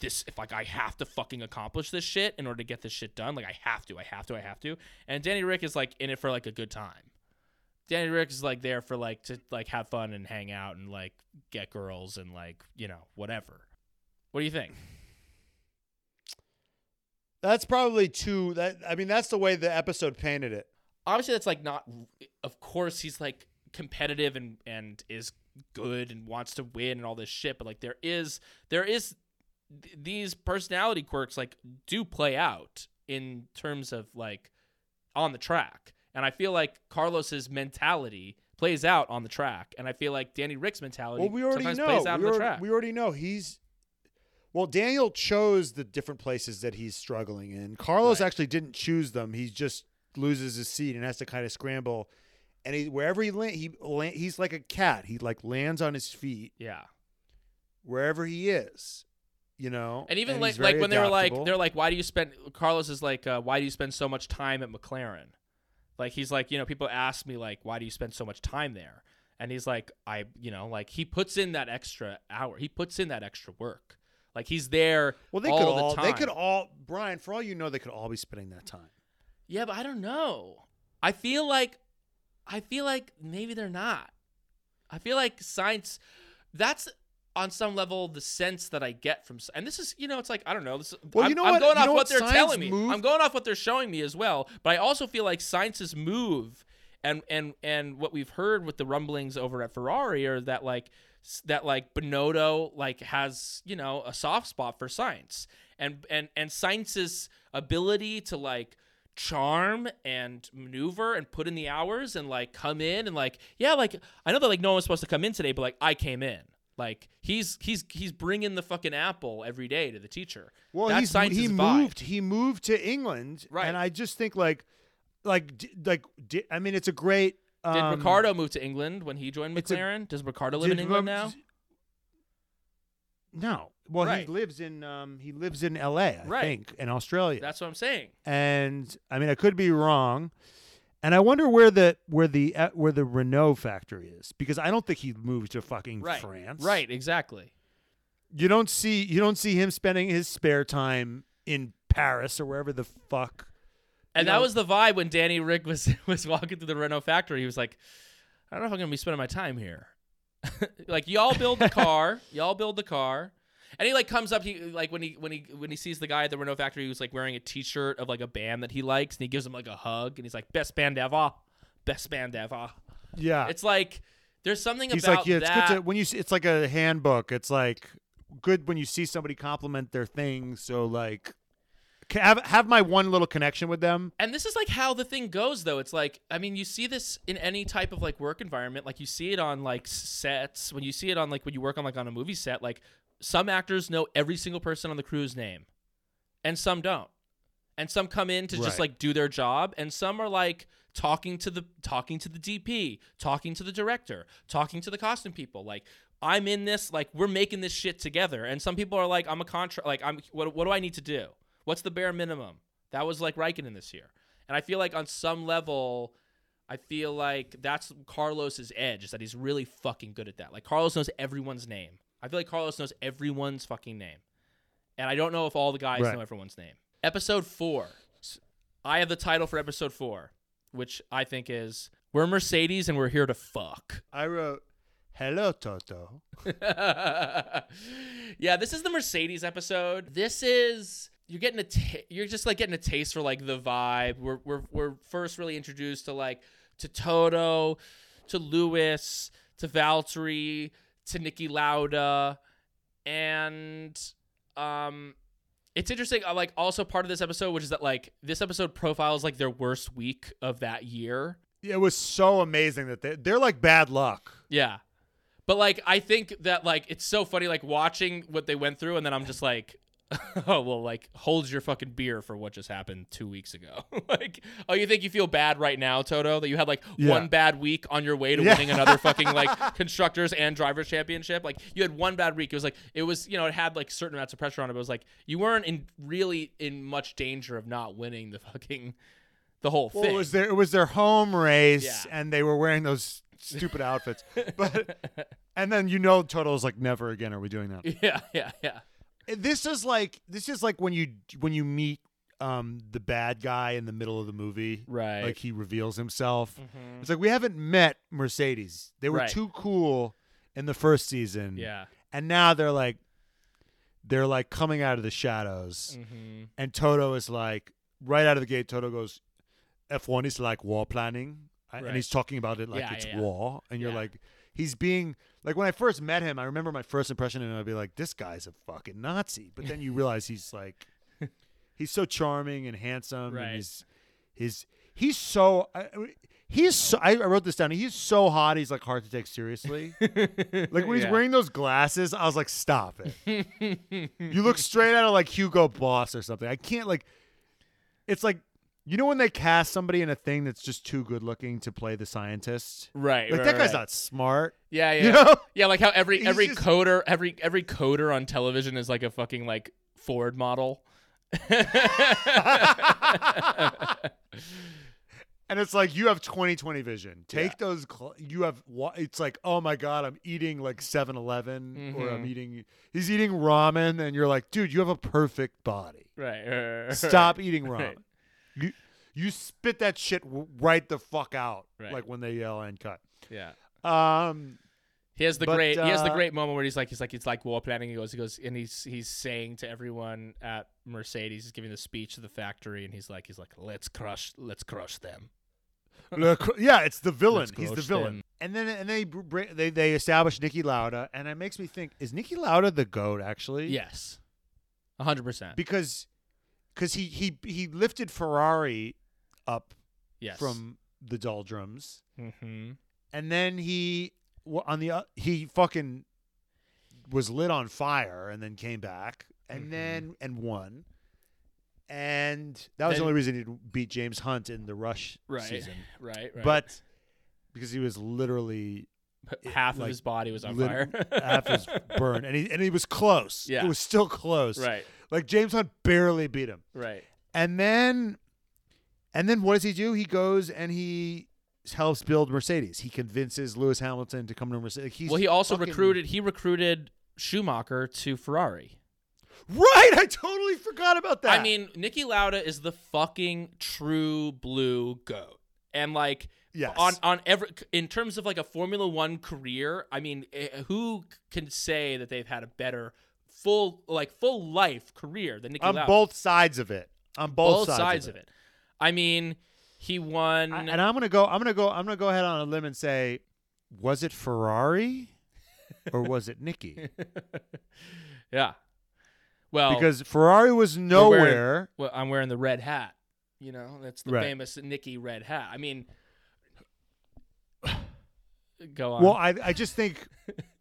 this if like I have to fucking accomplish this shit in order to get this shit done. Like I have to, I have to, I have to. And Danny Rick is like in it for like a good time. Danny Rick is like there for like to like have fun and hang out and like get girls and like, you know, whatever. What do you think? That's probably too. That I mean, that's the way the episode painted it. obviously that's like not of course he's like competitive and and is good and wants to win and all this shit but like there is there is th- these personality quirks like do play out in terms of like on the track and i feel like carlos's mentality plays out on the track and i feel like danny rick's mentality Well, we already know. plays out we, on the already, track we already know he's. Well, Daniel chose the different places that he's struggling in. Carlos Right. actually didn't choose them. He just loses his seat and has to kind of scramble. And he wherever he land, he la- he's like a cat. He like lands on his feet yeah wherever he is. You know, And even he's like like when they were like they're like why do you spend Carlos is like uh, why do you spend so much time at McLaren? Like he's like you know people ask me like why do you spend so much time there? And he's like I you know like he puts in that extra hour. He puts in that extra work. Like he's there well, they all could the all time. they could all Brian. For all you know, they could all be spending that time. Yeah, but I don't know. I feel like I feel like maybe they're not. I feel like Sainz that's on some level the sense that I get from and this is you know it's like I don't know this Well, I'm, you know I'm what- going you off what, what? they're telling me. I'm going off what they're showing me as well, but I also feel like Sainz's move and and and what we've heard with the rumblings over at Ferrari are that like that like Binotto like has you know a soft spot for Sainz and and and Sainz's ability to like charm and maneuver and put in the hours and like come in and like yeah like I know that like no one was supposed to come in today but like I came in like he's he's he's bringing the fucking apple every day to the teacher Well, That's he's he vibe. moved. He moved to England, Right. And I just think like, like, d- like, d- I mean, it's a great. did Um, Ricciardo move to England when he joined it's a- McLaren does Ricciardo live in England now No. Well, Right. he lives in um he lives in L.A. I Right. think in Australia. that's what I'm saying and I mean, I could be wrong. And I wonder where the where the uh, where the Renault factory is because I don't think he moved to fucking right France. right exactly You don't see you don't see him spending his spare time in Paris or wherever the fuck. And that know- was the vibe when Danny Rick was was walking through the Renault factory. He was like, I don't know if I'm gonna be spending my time here. like y'all build the car, y'all build the car. And he like comes up, he like when he when he when he sees the guy at the Renault factory who's like wearing a T-shirt of like a band that he likes, and he gives him like a hug, and he's like, "Best band ever, best band ever." Yeah. It's like there's something He's about like, yeah, it's that. good to when you. See, it's like a handbook. It's like good when you see somebody compliment their thing. So like, have have my one little connection with them. And this is like how the thing goes though. It's like I mean, you see this in any type of like work environment. Like you see it on like sets. When you see it on like when you work on like on a movie set, like some actors know every single person on the crew's name. And some don't. And some come in to just like do their job and some are like talking to the talking to the DP, talking to the director, talking to the costume people. Like I'm in this like we're making this shit together. And some people are like I'm a contract like I'm what what do I need to do? What's the bare minimum? That was like Raikkonen this year. And And I feel like on some level, I feel like that's Carlos's edge is that he's really fucking good at that. Like Carlos knows everyone's name. I feel like Carlos knows everyone's fucking name. And I don't know if all the guys Right. know everyone's name. Episode 4. I have the title for episode 4, which I think is We're Mercedes and we're here to fuck. I wrote, "Hello, Toto." yeah, this is the Mercedes episode. This is you're getting a you're just like getting a taste for like the vibe. We're we're we're first really introduced to like to Toto, to Lewis, to Valtteri, to Niki Lauda, and um it's interesting uh, like also part of this episode which is that like this episode profiles like their worst week of that year It was so amazing that they they're like bad luck. Yeah. But like I think that like it's so funny like watching what they went through and then I'm just like Oh, well like hold your fucking beer for what just happened 2 weeks ago. like oh you think you feel bad right now Toto that you had like Yeah. one bad week on your way to Yeah. winning another fucking like constructors and drivers championship. Like you had one bad week. It was like it was you know it had like certain amounts of pressure on it but it was like you weren't in really in much danger of not winning the fucking the whole Well, thing. it was their it was their home race, Yeah. and they were wearing those stupid outfits. But and then you know, Toto's like, never again are we doing that. yeah, yeah, yeah. This is like this is like when you when you meet um the bad guy in the middle of the movie, Right. Like he reveals himself. Mhm. It's like we haven't met Mercedes. They were Right. too cool in the first season, Yeah. and now they're like they're like coming out of the shadows. Mhm. And Toto is like, right out of the gate, Toto goes, F1 is like war planning. Right. And he's talking about it like Yeah, it's yeah, yeah. war. And you're Yeah. like, he's being, like when I first met him, I remember my first impression him, I'd be like, this guy's a fucking Nazi. But then you realize he's like, he's so charming and handsome. Right. And he's, he's, he's so, he's so, I, I wrote this down. He's so hot, he's like hard to take seriously. Like when he's Yeah. wearing those glasses, I was like, stop it. you look straight out of like Hugo Boss or something. I can't like. It's like you know when they cast somebody in a thing that's just too good looking to play the scientist. Right. Like right, that guy's right. not smart. Yeah, yeah. You know? Yeah, like how every He's every just- coder every every coder on television is like a fucking like Ford model. And it's like you have 20/20 vision. Take Yeah. those. Cl- you have. It's like oh my god, I'm eating like 7-Eleven or I'm Mhm. eating. He's eating ramen, and you're like, dude, you have a perfect body. right, right, Stop eating ramen. You you spit that shit right the fuck out. Right. Like when they yell and cut. Yeah. Um. He has the But, great he has the uh, great moment where he's like he's like it's like war planning. He goes he goes and he's he's saying to everyone at Mercedes, he's giving the speech to the factory, and he's like he's like let's crush let's crush them. Yeah, it's the villain. He's the villain. them. And then and they they they establish Niki Lauda, and it makes me think: Is Niki Lauda the goat actually? Yes. hundred percent. because because he he he lifted Ferrari up Yes. from the doldrums, mm-hmm. and then he on the o- he fucking was lit on fire, and then came back, and Mhm. then and won. And that was the only reason he beat James Hunt in the Rush Right. season. Right. Right. But because he was literally half of like, his body was on lit- fire. half was burned, and he and he was close. Yeah. it was still close. right. Like James Hunt barely beat him. Right. And then, and then what does he do? He goes and he helps build Mercedes. He convinces Lewis Hamilton to come to Mercedes. He's well, he also fucking- recruited. He recruited Schumacher to Ferrari. Right, I totally forgot about that. I mean, Niki Lauda is the fucking true blue goat, and like yes. on on every in terms of like a Formula One career, I mean, eh, who can say that they've had a better full like full life career than Niki on Lauda? both sides of it. On both, sides, of, it. I mean, he won. I- and I'm gonna go. I'm gonna go. I'm gonna go ahead on a limb and say, was it Ferrari, or was it Niki? yeah. Well, Because Ferrari was wearing- nowhere. well, I'm wearing the red hat. You know, that's the Right. famous Niki red hat. I mean, go on. Well, I I just think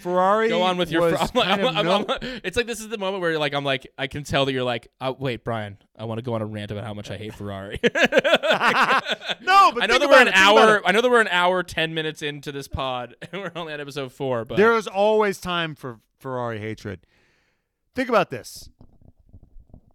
Ferrari. go on with your. was I'm I'm- I'm- it's like this is the moment where you're like, I'm like, I can tell that you're like, oh, wait, Brian, I want to go on a rant about how much I hate Ferrari. no, but I know that we're an it, hour. I know that we're an hour ten minutes into this pod, and we're only at episode four. But There is always time for Ferrari hatred. Think about this.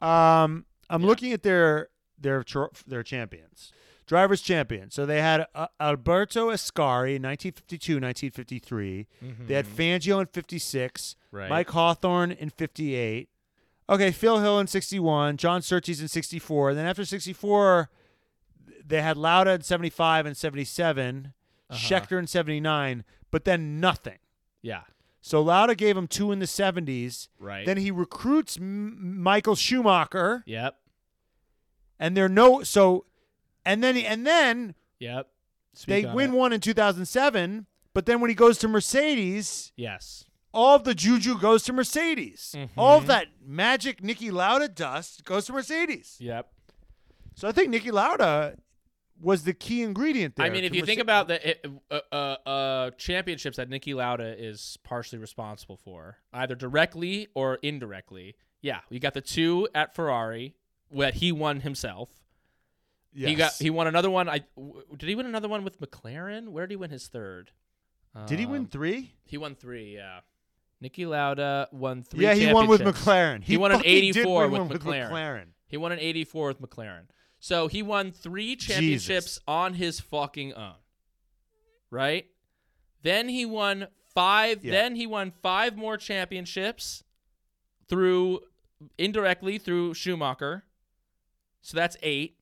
Um, I'm Yeah. looking at their their their champions. Drivers champion. So they had uh, Alberto Ascari in 1952, 1953. They had Fangio in 56. Mm-hmm. Right. Mike Hawthorn in 58. Okay, Phil Hill in 61. John Surtees in 64. And then after 64, they had Lauda in 75 and 77. Uh-huh. Scheckter in 79. But then nothing. Yeah. So Lauda gave him two in the 70s. Right. Then he recruits M- Michael Schumacher, Yep. and they're no so, and then and then Yep. they on win it. one in 2007. But then when he goes to Mercedes, Yes. all of the juju goes to Mercedes. All of that magic Niki Lauda dust goes to Mercedes. Yep. So I think Niki Lauda was the key ingredient there. I mean, if you think about the it, uh, uh, uh, championships that Niki Lauda is partially responsible for, either directly or indirectly. Yeah, you got the two at Ferrari that he won himself. Yes. He got he won another one. I w- did he win another one with McLaren? Where did he win his third? did he win Um, three? He won three. Yeah. Niki Lauda won three. Yeah, he won with championships. McLaren. He won an fucking did 84 win with one McLaren. He won an 84 with McLaren. So he won three championships Jesus. on his fucking own. Right? Then he won five. Yeah. Then he won five more championships through indirectly through Schumacher. So that's eight.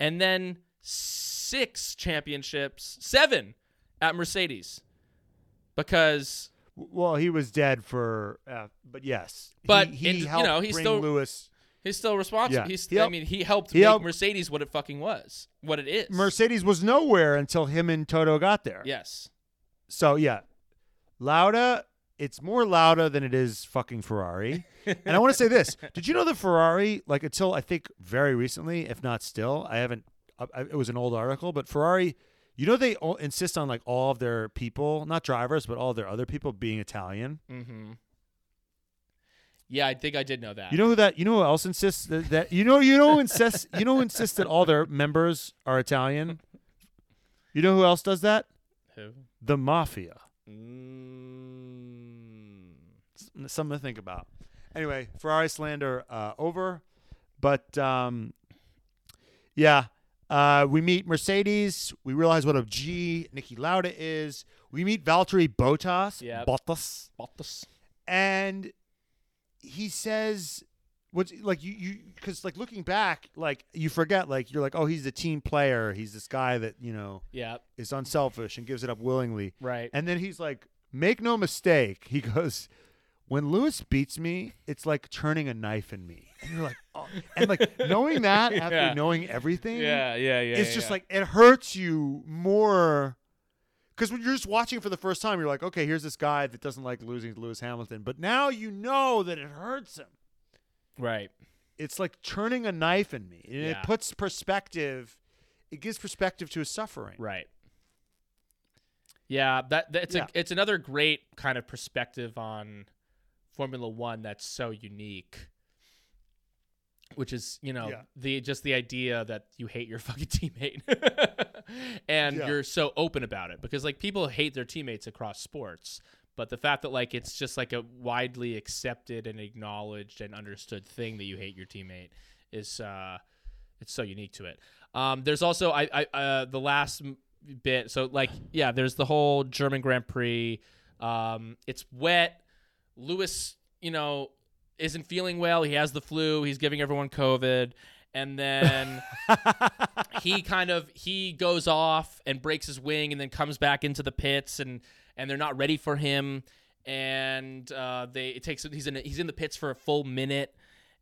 And then six championships, seven at Mercedes. Because Well, he was dead for, uh, but yes. But he, he in- you know, he's bring still- Lewis. he's still responsible. Yeah. He's He I mean, he helped he make helped- Mercedes what it fucking was. What it is. Mercedes was nowhere until him and Toto got there. Yes. So yeah, Lauda. It's more Lauda than it is fucking Ferrari. and I want to say this: Did you know the Ferrari, like until I think very recently, if not still, I haven't. I, it was an old article, but Ferrari. You know they all insist on like all of their people, not drivers, but all their other people being Italian. Mm-hmm. Yeah, I think I did know that. You know who that? You know who else insists that? that you know, you know who insists. You know who insists that all their members are Italian. You know who else does that? who? The mafia. Mm, something to think about. Anyway, Ferrari slander uh, over, but um, yeah, uh, we meet Mercedes. We realize what a G Nicky Lauda is. We meet Valtteri Bottas. Yeah, Bottas, Bottas. and he says. What's like you you because like looking back like you forget like you're like oh he's a team player he's this guy that you know Yeah. is unselfish and gives it up willingly Right. and then he's like, make no mistake. He goes, when Lewis beats me, it's like turning a knife in me. And you're like, oh. and like knowing that after Yeah. knowing everything, yeah. Yeah. Yeah. it's yeah, just yeah. like, it hurts you more. Because when you're just watching for the first time, you're like, okay, here's this guy that doesn't like losing to Lewis Hamilton. But now you know that it hurts him. right. It's like turning a knife in me. And it puts perspective, it gives perspective to his suffering. Right. Yeah, that that's Yeah. a it's another great kind of perspective on Formula 1 that's so unique. Which is, you know, Yeah. the just the idea that you hate your fucking teammate. and Yeah. you're so open about it because like people hate their teammates across sports, but the fact that like it's just like a widely accepted and acknowledged and understood thing that you hate your teammate is uh it's so unique to it. Um, there's also I, I uh, the last bit. So like yeah, there's the whole German Grand Prix. Um, it's wet. Lewis, you know, isn't feeling well. He has the flu. He's giving everyone COVID, and then he kind of he goes off and breaks his wing, and then comes back into the pits, and and they're not ready for him. And uh, they it takes he's in he's in the pits for a full minute,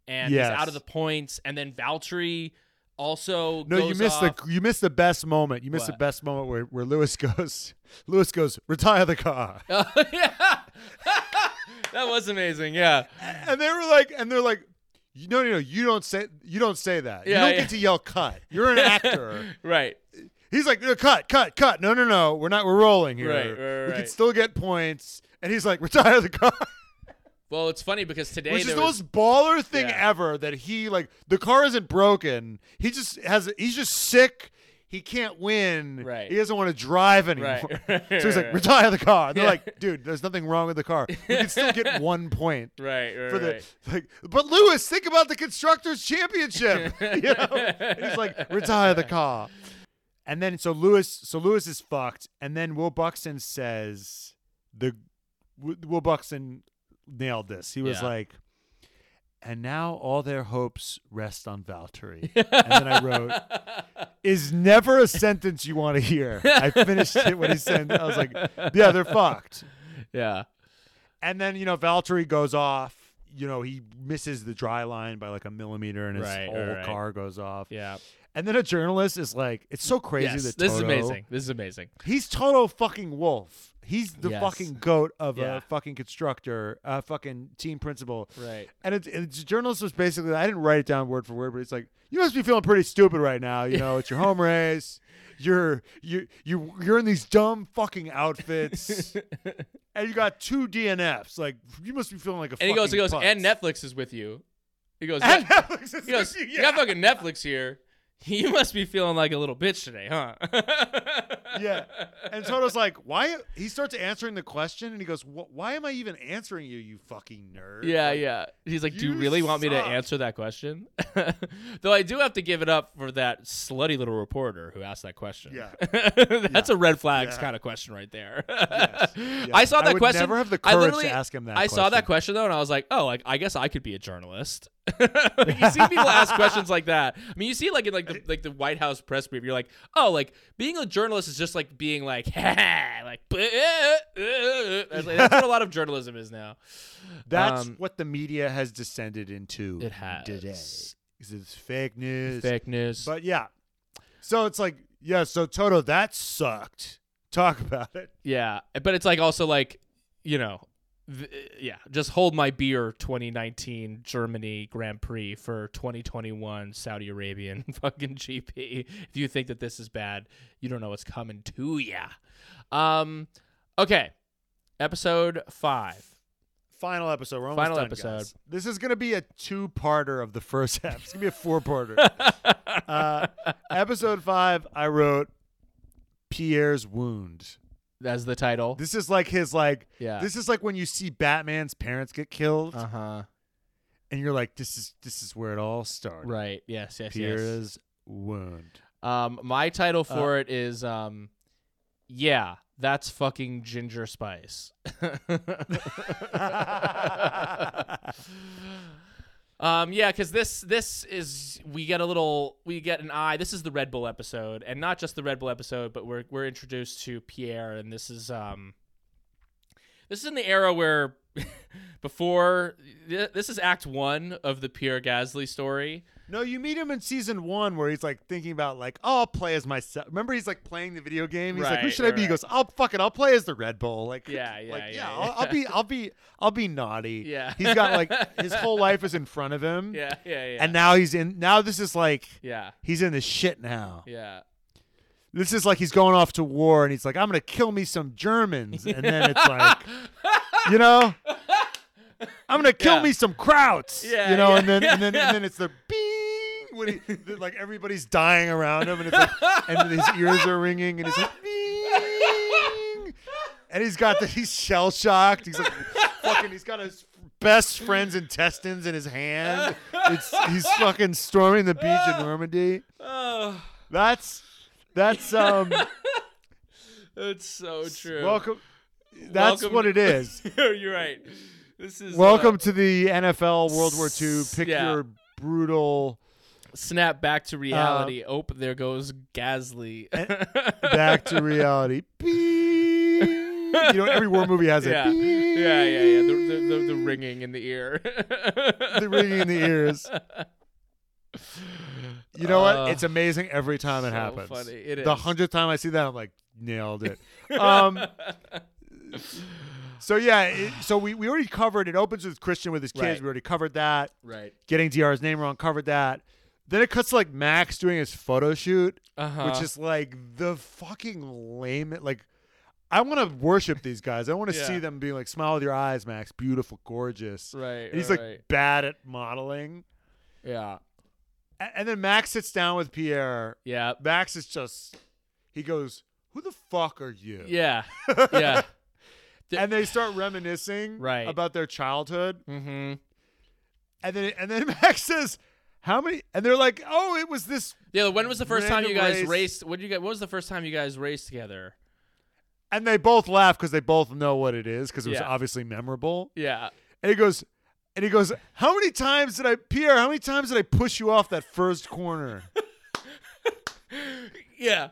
and Yes. he's out of the points. And then Valtteri also No, you missed off. the you missed the best moment. You missed the best moment where, where Lewis goes Lewis goes, retire the car. Oh, yeah. That was amazing. Yeah. and they were like and they're like you no, no, no, you don't say you don't say that. you don't yeah. get to yell cut. You're an actor. Right. He's like, no, cut, cut, cut. No, no, no. We're not we're rolling here. Right, right, we can still get points. And he's like, retire the car. Well, it's funny because today Which is the was, most baller thing Yeah. ever that he like the car isn't broken. He just has he's just sick. He can't win. Right. He doesn't want to drive anymore. Right. so he's like, retire the car. They're Yeah. like, dude, there's nothing wrong with the car. We can still get one point right, right, for the right. like. But Lewis, think about the constructors championship. you know, And he's like, retire the car. And then so Lewis, so Lewis is fucked. And then Will Buxton says the Will Buxton nailed this. He was Yeah. like, and now all their hopes rest on Valtteri. and then I wrote, is never a sentence you want to hear. I finished it when he said, I was like, yeah, they're fucked. yeah. And then, you know, Valtteri goes off. You know, he misses the dry line by like a millimeter and his Right, whole right, car goes off. Yeah. And then a journalist is like, it's so crazy Yes, that this is amazing. This is amazing. He's Toto fucking Wolff. He's the Yes. fucking goat of Yeah. a fucking constructor, a fucking team principal. Right. And it's, it's the journalist was basically I didn't write it down word for word, but it's like you must be feeling pretty stupid right now. You know, it's your home race. You're you you you're in these dumb fucking outfits, and you got two DNFs. Like you must be feeling like a. Fucking. And he goes, he goes, and. Netflix is with you. He goes, And "Yeah." Netflix is he goes, you, you got fucking Netflix here. You must be feeling like a little bitch today, huh? yeah. And Toto's like, why? He starts answering the question, and he goes, "Why am I even answering you, you fucking nerd?" Yeah, Like, yeah. He's like, "Do you you really want me to answer that question?" Though I do have to give it up for that slutty little reporter who asked that question. Yeah. That's a red flags Yeah. kind of question right there. Yes. Yeah. I saw that would question. Never have the I courage to ask him that. I saw that question though, and I was like, "Oh, like I guess I could be a journalist." you see people ask questions like that. I mean, you see like in like the like the White House press brief, you're like, "Oh, like being a journalist is just like being like, like." That's, like, that's what a lot of journalism is now. That's Um, what the media has descended into It has today. 'Cause it's fake news. fake news. But yeah. So it's like, yeah, so Toto, that sucked. Talk about it. Yeah, but it's like also like, you know, yeah, just hold my beer 2019 Germany Grand Prix for 2021 Saudi Arabian fucking GP. If you think that this is bad, you don't know what's coming to ya. Um, okay, episode five. Final episode. We're almost Final done, episode. guys. This is going to be a two-parter of the first half. It's going to be a four-parter. uh, episode five, I wrote Pierre's wound. That's the title. This is like his like. yeah. This is like when you see Batman's parents get killed, Uh huh. and you're like, this is this is where it all started. Right. Yes. Yes. yes. Pierre's wound. Um, my title Uh, for it is um, yeah, that's fucking Ginger Spice. um, yeah, because this this is we get a little we get an eye. This is the Red Bull episode, and not just the Red Bull episode, but we're we're introduced to Pierre, and this is um, this is in the era where before th- this is Act One of the Pierre Gasly story. No, you meet him in season one where he's like thinking about like, oh, I'll play as myself. Remember, he's like playing the video game. He's like, who Right, should I right, be? He goes, I'll fuck it. I'll play as the Red Bull. Like, Yeah, yeah, like, yeah, yeah. yeah. I'll, I'll be, I'll be, I'll be naughty. Yeah. he's got like his whole life is in front of him. Yeah, yeah, yeah. and now he's in. Now this is like yeah, he's in the shit now. yeah. This is like he's going off to war, and he's like, I'm gonna kill me some Germans, and then it's like, you know. I'm gonna kill Yeah. me some Krauts, Yeah, you know, yeah, and then and then yeah. and then it's the bing when he like everybody's dying around him, and it's like and his ears are ringing, and he's like bing, and he's got the he's shell shocked. He's like fucking. He's got his best friend's intestines in his hand. It's he's fucking storming the beach in Normandy. Oh, That's that's um it's so true. welcome. That's Welcome what it is. You're right. This is Welcome uh, to the NFL World War II. Pick Yeah. your brutal snap back to reality. oh, there goes Gasly. back to reality. You know, every war movie has it. yeah. Yeah, yeah, yeah. The, the, the, the ringing in the ear. The ringing in the ears. You know Uh, what? It's amazing every time it so happens. funny. It The hundredth time I see that, I'm like, nailed it. Um, so yeah, it, so we, we already covered. It opens with Christian with his kids. Right. We already covered that. right. Getting Dr's name wrong, covered that. Then it cuts to like Max doing his photo shoot, Uh-huh. which is like the fucking lame. Like, I want to worship these guys. I want to Yeah. see them being like, smile with your eyes, Max, beautiful, gorgeous. right. And he's right, like right. bad at modeling. yeah. A- And then Max sits down with Pierre. Yeah. Max is just, he goes, "Who the fuck are you?" Yeah. Yeah. And they start reminiscing Right. about their childhood. mm-hmm. And then and then Max says, "How many?" And they're like, "Oh, it was this." Yeah. When was the first time you guys race. raced? What did you guys? What was the first time you guys raced together? And they both laugh because they both know what it is because it was Yeah. obviously memorable. Yeah. And he goes, and he goes, "How many times did I, Pierre? How many times did I push you off that first corner?" Yeah.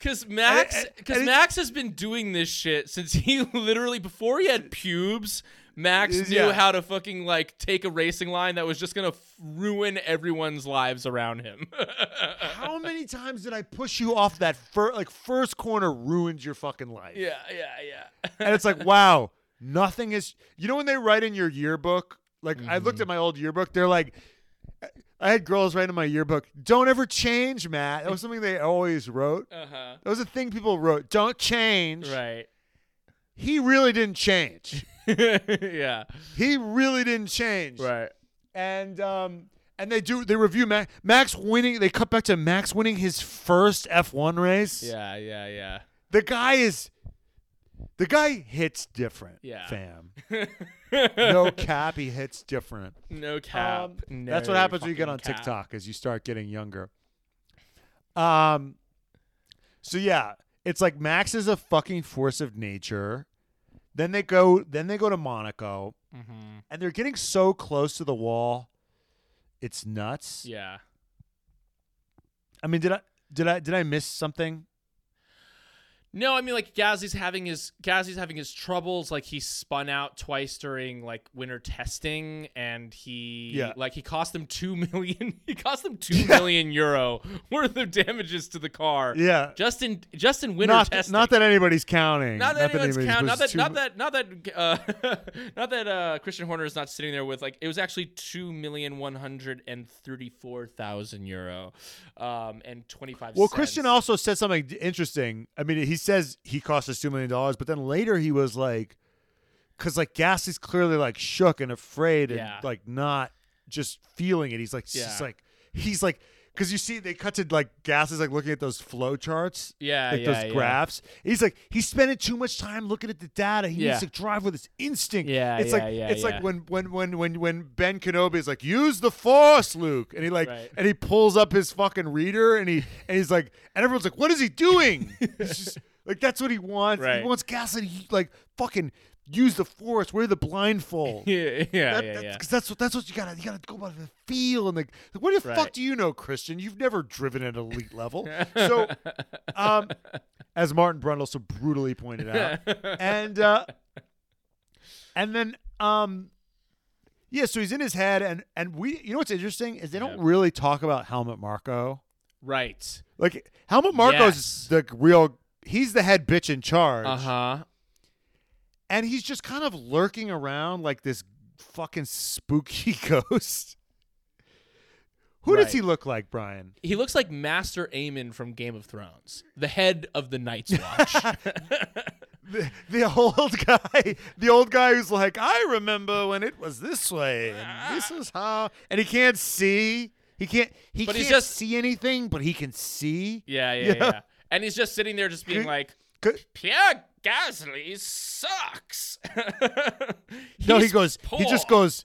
Cause Max, because Max has been doing this shit since he literally before he had pubes. Max knew yeah. how to fucking like take a racing line that was just gonna f- ruin everyone's lives around him. How many times did I push you off that fir- like first corner ruined your fucking life? yeah, yeah, yeah. And it's like, wow, nothing is. You know when they write in your yearbook? Like I looked Mm-hmm. at my old yearbook. They're like, I had girls write in my yearbook, "Don't ever change, Matt." That was something they always wrote. Uh huh. That was a thing people wrote. Don't change. Right. He really didn't change. yeah. he really didn't change. Right. And um and they do they review Max Max winning. They cut back to Max winning his first F1 race. Yeah. Yeah. Yeah. The guy is the guy hits different. Yeah. Fam. no cap, he hits different. No cap. Um, no that's what happens when you get on cap. TikTok as you start getting younger. Um so yeah, it's like Max is a fucking force of nature. Then they go then they go to Monaco Mhm. and they're getting so close to the wall. It's nuts. Yeah. I mean, did I did I did I miss something? No, I mean like Gasly's having his Gasly's having his troubles. Like he spun out twice during like winter testing, and he Yeah. like he cost them two million. he cost them two million euro worth of damages to the car. Yeah. Just in just in winter Not, testing. not that anybody's counting. Not that anyone's anybody's- count. Not that, not that, not that, uh, not that uh, Christian Horner is not sitting there with like it was actually two million one hundred and thirty-four thousand euro, um, and twenty-five. Well, cents. Christian also said something interesting. I mean, he says he cost us two million dollars, but then later he was like, because like Gas is clearly like shook and afraid and Yeah. like not just feeling it. He's like, Yeah. just like he's like, because you see they cut to like is like looking at those flow charts. Yeah, like yeah, those yeah. graphs. He's like he's spending too much time looking at the data. He Yeah. needs to drive with his instinct. Yeah, it's yeah, like yeah, it's yeah. like when when when when when Ben Kenobi is like use the Force, Luke, and he like Right. and he pulls up his fucking reader and he and he's like and everyone's like what is he doing? He's just like that's what he wants. Right. He wants Gasly to like fucking use the Force, wear the blindfold. Yeah, yeah, That- yeah, that's, yeah. 'cause that's what that's what you gotta you gotta go by the feel and like what the fuck do you know, Christian? You've never driven at elite level, so um, as Martin Brundle so brutally pointed out, and uh, and then um, yeah, so he's in his head, and and we you know what's interesting is they don't really talk about Helmut Marko. Right. Like Helmut Marko's Yes. the real. He's the head bitch in charge, Uh huh. and he's just kind of lurking around like this fucking spooky ghost. Who does he look like, Brian? He looks like Master Aemon from Game of Thrones, the head of the Night's Watch. The, the old guy, the old guy who's like, I remember when it was this way, and this is how, and he can't see. He can't. He But can't just- see anything, but he can see. yeah, yeah, Yeah. yeah, And he's just sitting there, just being like, Pierre Gasly sucks. No, he goes. He just goes.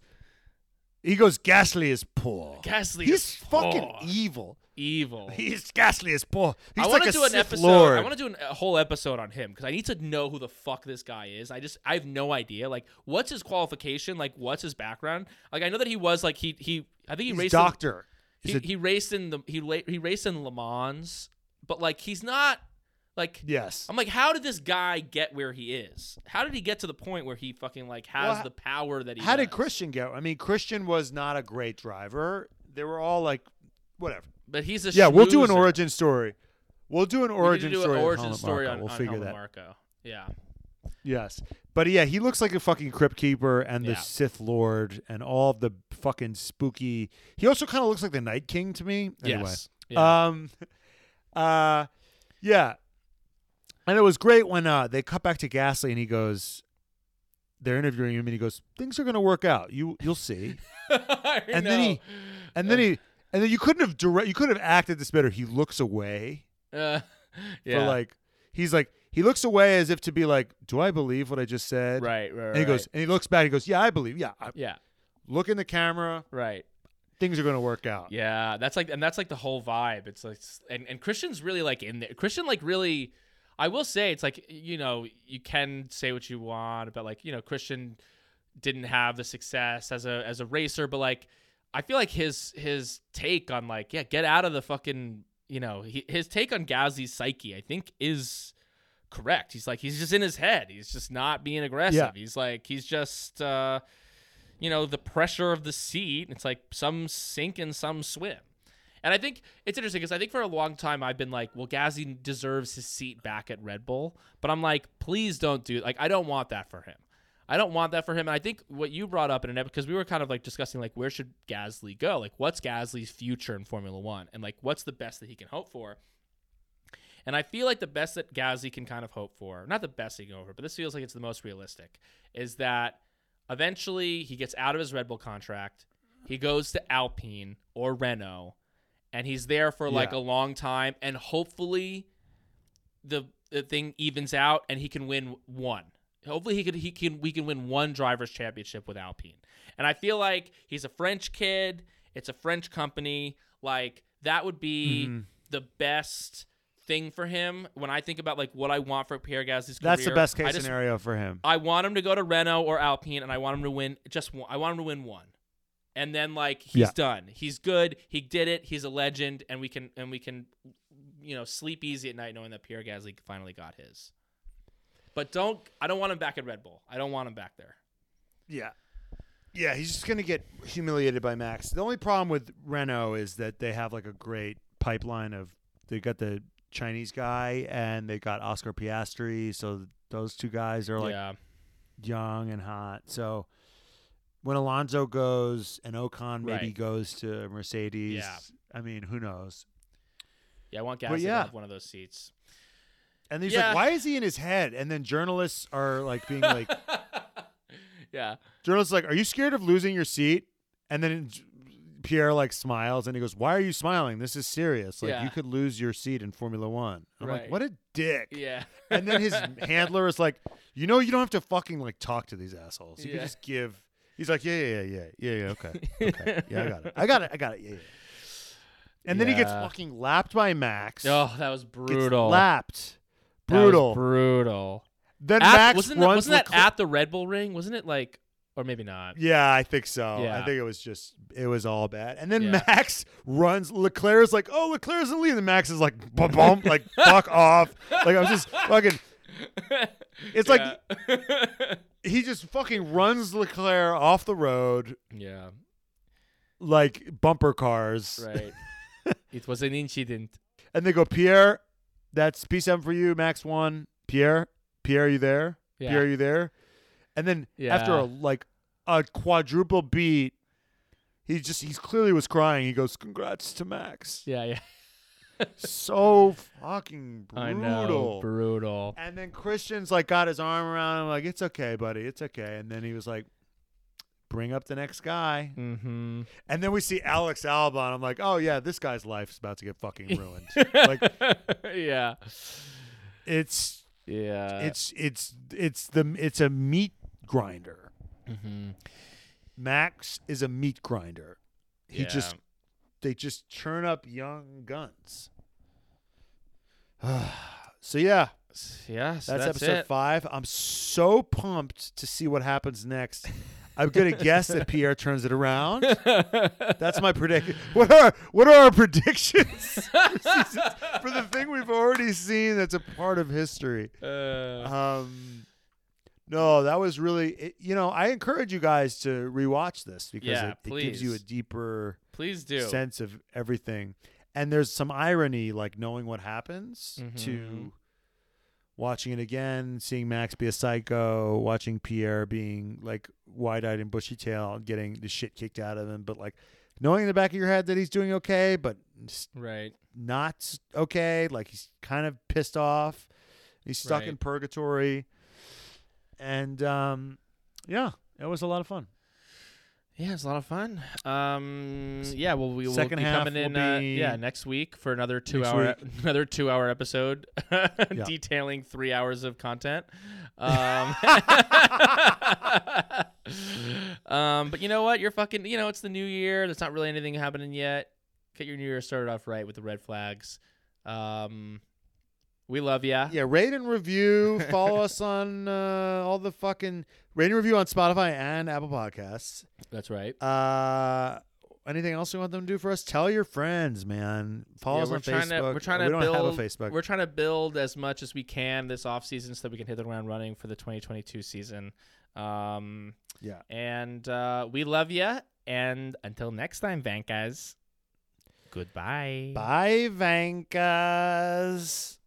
He goes. Gasly is poor. Gasly He's is fucking poor. evil. evil. He's Gasly is poor. He's I want a to do an Sith episode. Lord. I want to do an, a whole episode on him because I need to know who the fuck this guy is. I just I have no idea. Like, what's his qualification? Like, what's his background? Like, I know that he was like he he. I think he He's raced. doctor. In, he, a- he raced in the he he raced in Le Mans, but like he's not like. yes. I'm like, how did this guy get where he is? How did he get to the point where he fucking like has Well, the power that he? How did? Christian go? I mean, Christian was not a great driver. They were all like, whatever. But he's a Yeah, we'll do an origin story. We'll do an We origin do story. an origin Helmut story on, We'll on figure that. Marko. Yeah. Yes, but yeah, he looks like a fucking crypt keeper and the Yeah. Sith Lord and all the fucking spooky. He also kind of looks like the Night King to me. Anyway, Yes. Yeah. um, uh, yeah, and it was great when uh they cut back to Gasly and he goes, they're interviewing him and he goes, things are gonna work out. You you'll see. And know. then he- And then he And then you couldn't have direct. You could have acted this better. He looks away Uh, yeah. for like. He's like he looks away as if to be like, "Do I believe what I just said?" right, right, And he goes, and he looks back. He goes, "Yeah, I believe. Yeah, I, yeah, look in the camera. right. Things are gonna work out." Yeah, that's like, and that's like the whole vibe. It's like, and, and Christian's really like in there. Christian like really, I will say, it's like you know, you can say what you want about like you know, Christian didn't have the success as a as a racer, but like, I feel like his his take on like, yeah, get out of the fucking, you know, he, his take on Gasly's psyche, I think, is correct. He's like, he's just in his head. He's just not being aggressive. Yeah. He's like, he's just. uh you know, the pressure of the seat. It's like some sink and some swim. And I think it's interesting because I think for a long time I've been like, well, Gazzy deserves his seat back at Red Bull. But I'm like, please don't do like I don't want that for him. I don't want that for him. And I think what you brought up in an episode because we were kind of like discussing like where should Gasly go? Like what's Gasly's future in Formula One? And like what's the best that he can hope for? And I feel like the best that Gasly can kind of hope for, not the best he can hope for, but this feels like it's the most realistic, is that eventually he gets out of his Red Bull contract, he goes to Alpine or Renault, and he's there for like Yeah. a long time, and hopefully the the thing evens out and he can win one. Hopefully he could he can we can win one drivers championship with Alpine. And I feel like he's a French kid, it's a French company, like that would be Mhm. the best thing for him when I think about like what I want for Pierre Gasly's career. That's the best case just- scenario for him. I want him to go to Renault or Alpine, and I want him to win just one. I want him to win one, and then like he's Yeah. done. He's good. He did it. He's a legend, and we can and we can, you know, sleep easy at night knowing that Pierre Gasly finally got his. But don't. I don't want him back at Red Bull. I don't want him back there. Yeah. Yeah, he's just going to get humiliated by Max. The only problem with Renault is that they have like a great pipeline of they got the Chinese guy and they got Oscar Piastri, so those two guys are like yeah. young and hot. So when Alonso goes and Ocon maybe Right. goes to Mercedes, Yeah. I mean, who knows? Yeah. I want Gasly to have one of those seats. And he's Yeah. like, why is he in his head? And then journalists are like being like, yeah. journalists are like, are you scared of losing your seat? And then Pierre like smiles and he goes, why are you smiling? This is serious. Like Yeah. you could lose your seat in Formula One. I'm Right. like, what a dick. Yeah. And then his handler is like, you know, you don't have to fucking like talk to these assholes. You Yeah. can just give. He's like, yeah, yeah, yeah, yeah, yeah, yeah. Okay, okay, yeah, I got it, I got it, I got it. Yeah, yeah. And then he gets fucking lapped by Max. Oh, that was Gets brutal. lapped. That was Brutal. brutal. then At- Max wasn't that, runs. wasn't that at the Red Bull ring? Wasn't it like, or maybe not? Yeah, I think so. Yeah. I think it was just it was all bad. And then Yeah. Max runs. Leclerc's like, oh, Leclerc's in the lead. And Max is like, bum, bum, like fuck off. Like I'm just fucking. It's like he just fucking runs Leclerc off the road yeah, like bumper cars. right. it was an incident. And they go, Pierre, that's P7 for you. Max one. Pierre, Pierre, are you there? Yeah. Pierre, are you there? And then after a like a quadruple beat, he just he's clearly was crying. He goes, "Congrats to Max." Yeah, yeah. so fucking brutal. I know, brutal. And then Christian's like got his arm around him, like, "It's okay, buddy, it's okay." And then he was like, "Bring up the next guy." Mm-hmm. And then we see Alex Albon. I'm like, "Oh yeah, this guy's life is about to get fucking ruined." like yeah, it's yeah. it's it's it's the it's a meat grinder. Mhm. Max is a meat grinder. He Yeah. just they just churn up young guns. so yeah, yes. that's, That's, episode it. five. I'm so pumped to see what happens next. I'm gonna guess that Pierre turns it around. That's my prediction. What are what are our predictions for, for the thing we've already seen that's a part of history? Uh, Um, no, that was really. It, you know, I encourage you guys to rewatch this because Yeah, it, it gives you a deeper please do. sense of everything. And there's some irony, like knowing what happens to Mhm. watching it again, seeing Max be a psycho, watching Pierre being like wide-eyed and bushy-tailed, getting the shit kicked out of him, but like knowing in the back of your head that he's doing okay, but right. not okay. Like he's kind of pissed off. He's stuck in purgatory. And um, yeah, it was a lot of fun. Yeah, it's a lot of fun. Um, yeah, well, we will Second be half coming in. will Uh, be yeah, next week for another two hour, week. another two hour episode, detailing three hours of content. Um, um, but you know what? You're fucking. You know, it's the new year. There's not really anything happening yet. Get your new year started off right with the red flags. Um, we love ya. Yeah, rate and review. Follow us on uh, all the fucking rate and review on Spotify and Apple Podcasts. That's right. Uh, anything else you want them to do for us? Tell your friends, man. Follow Yeah, us we're on trying Facebook. to we're trying to we don't build have a Facebook. we're trying to build as much as we can this off season so that we can hit the ground running for the 2022 season. Um, Yeah. and uh, we love you. And until next time, Vankas. Goodbye. Bye, Vankas.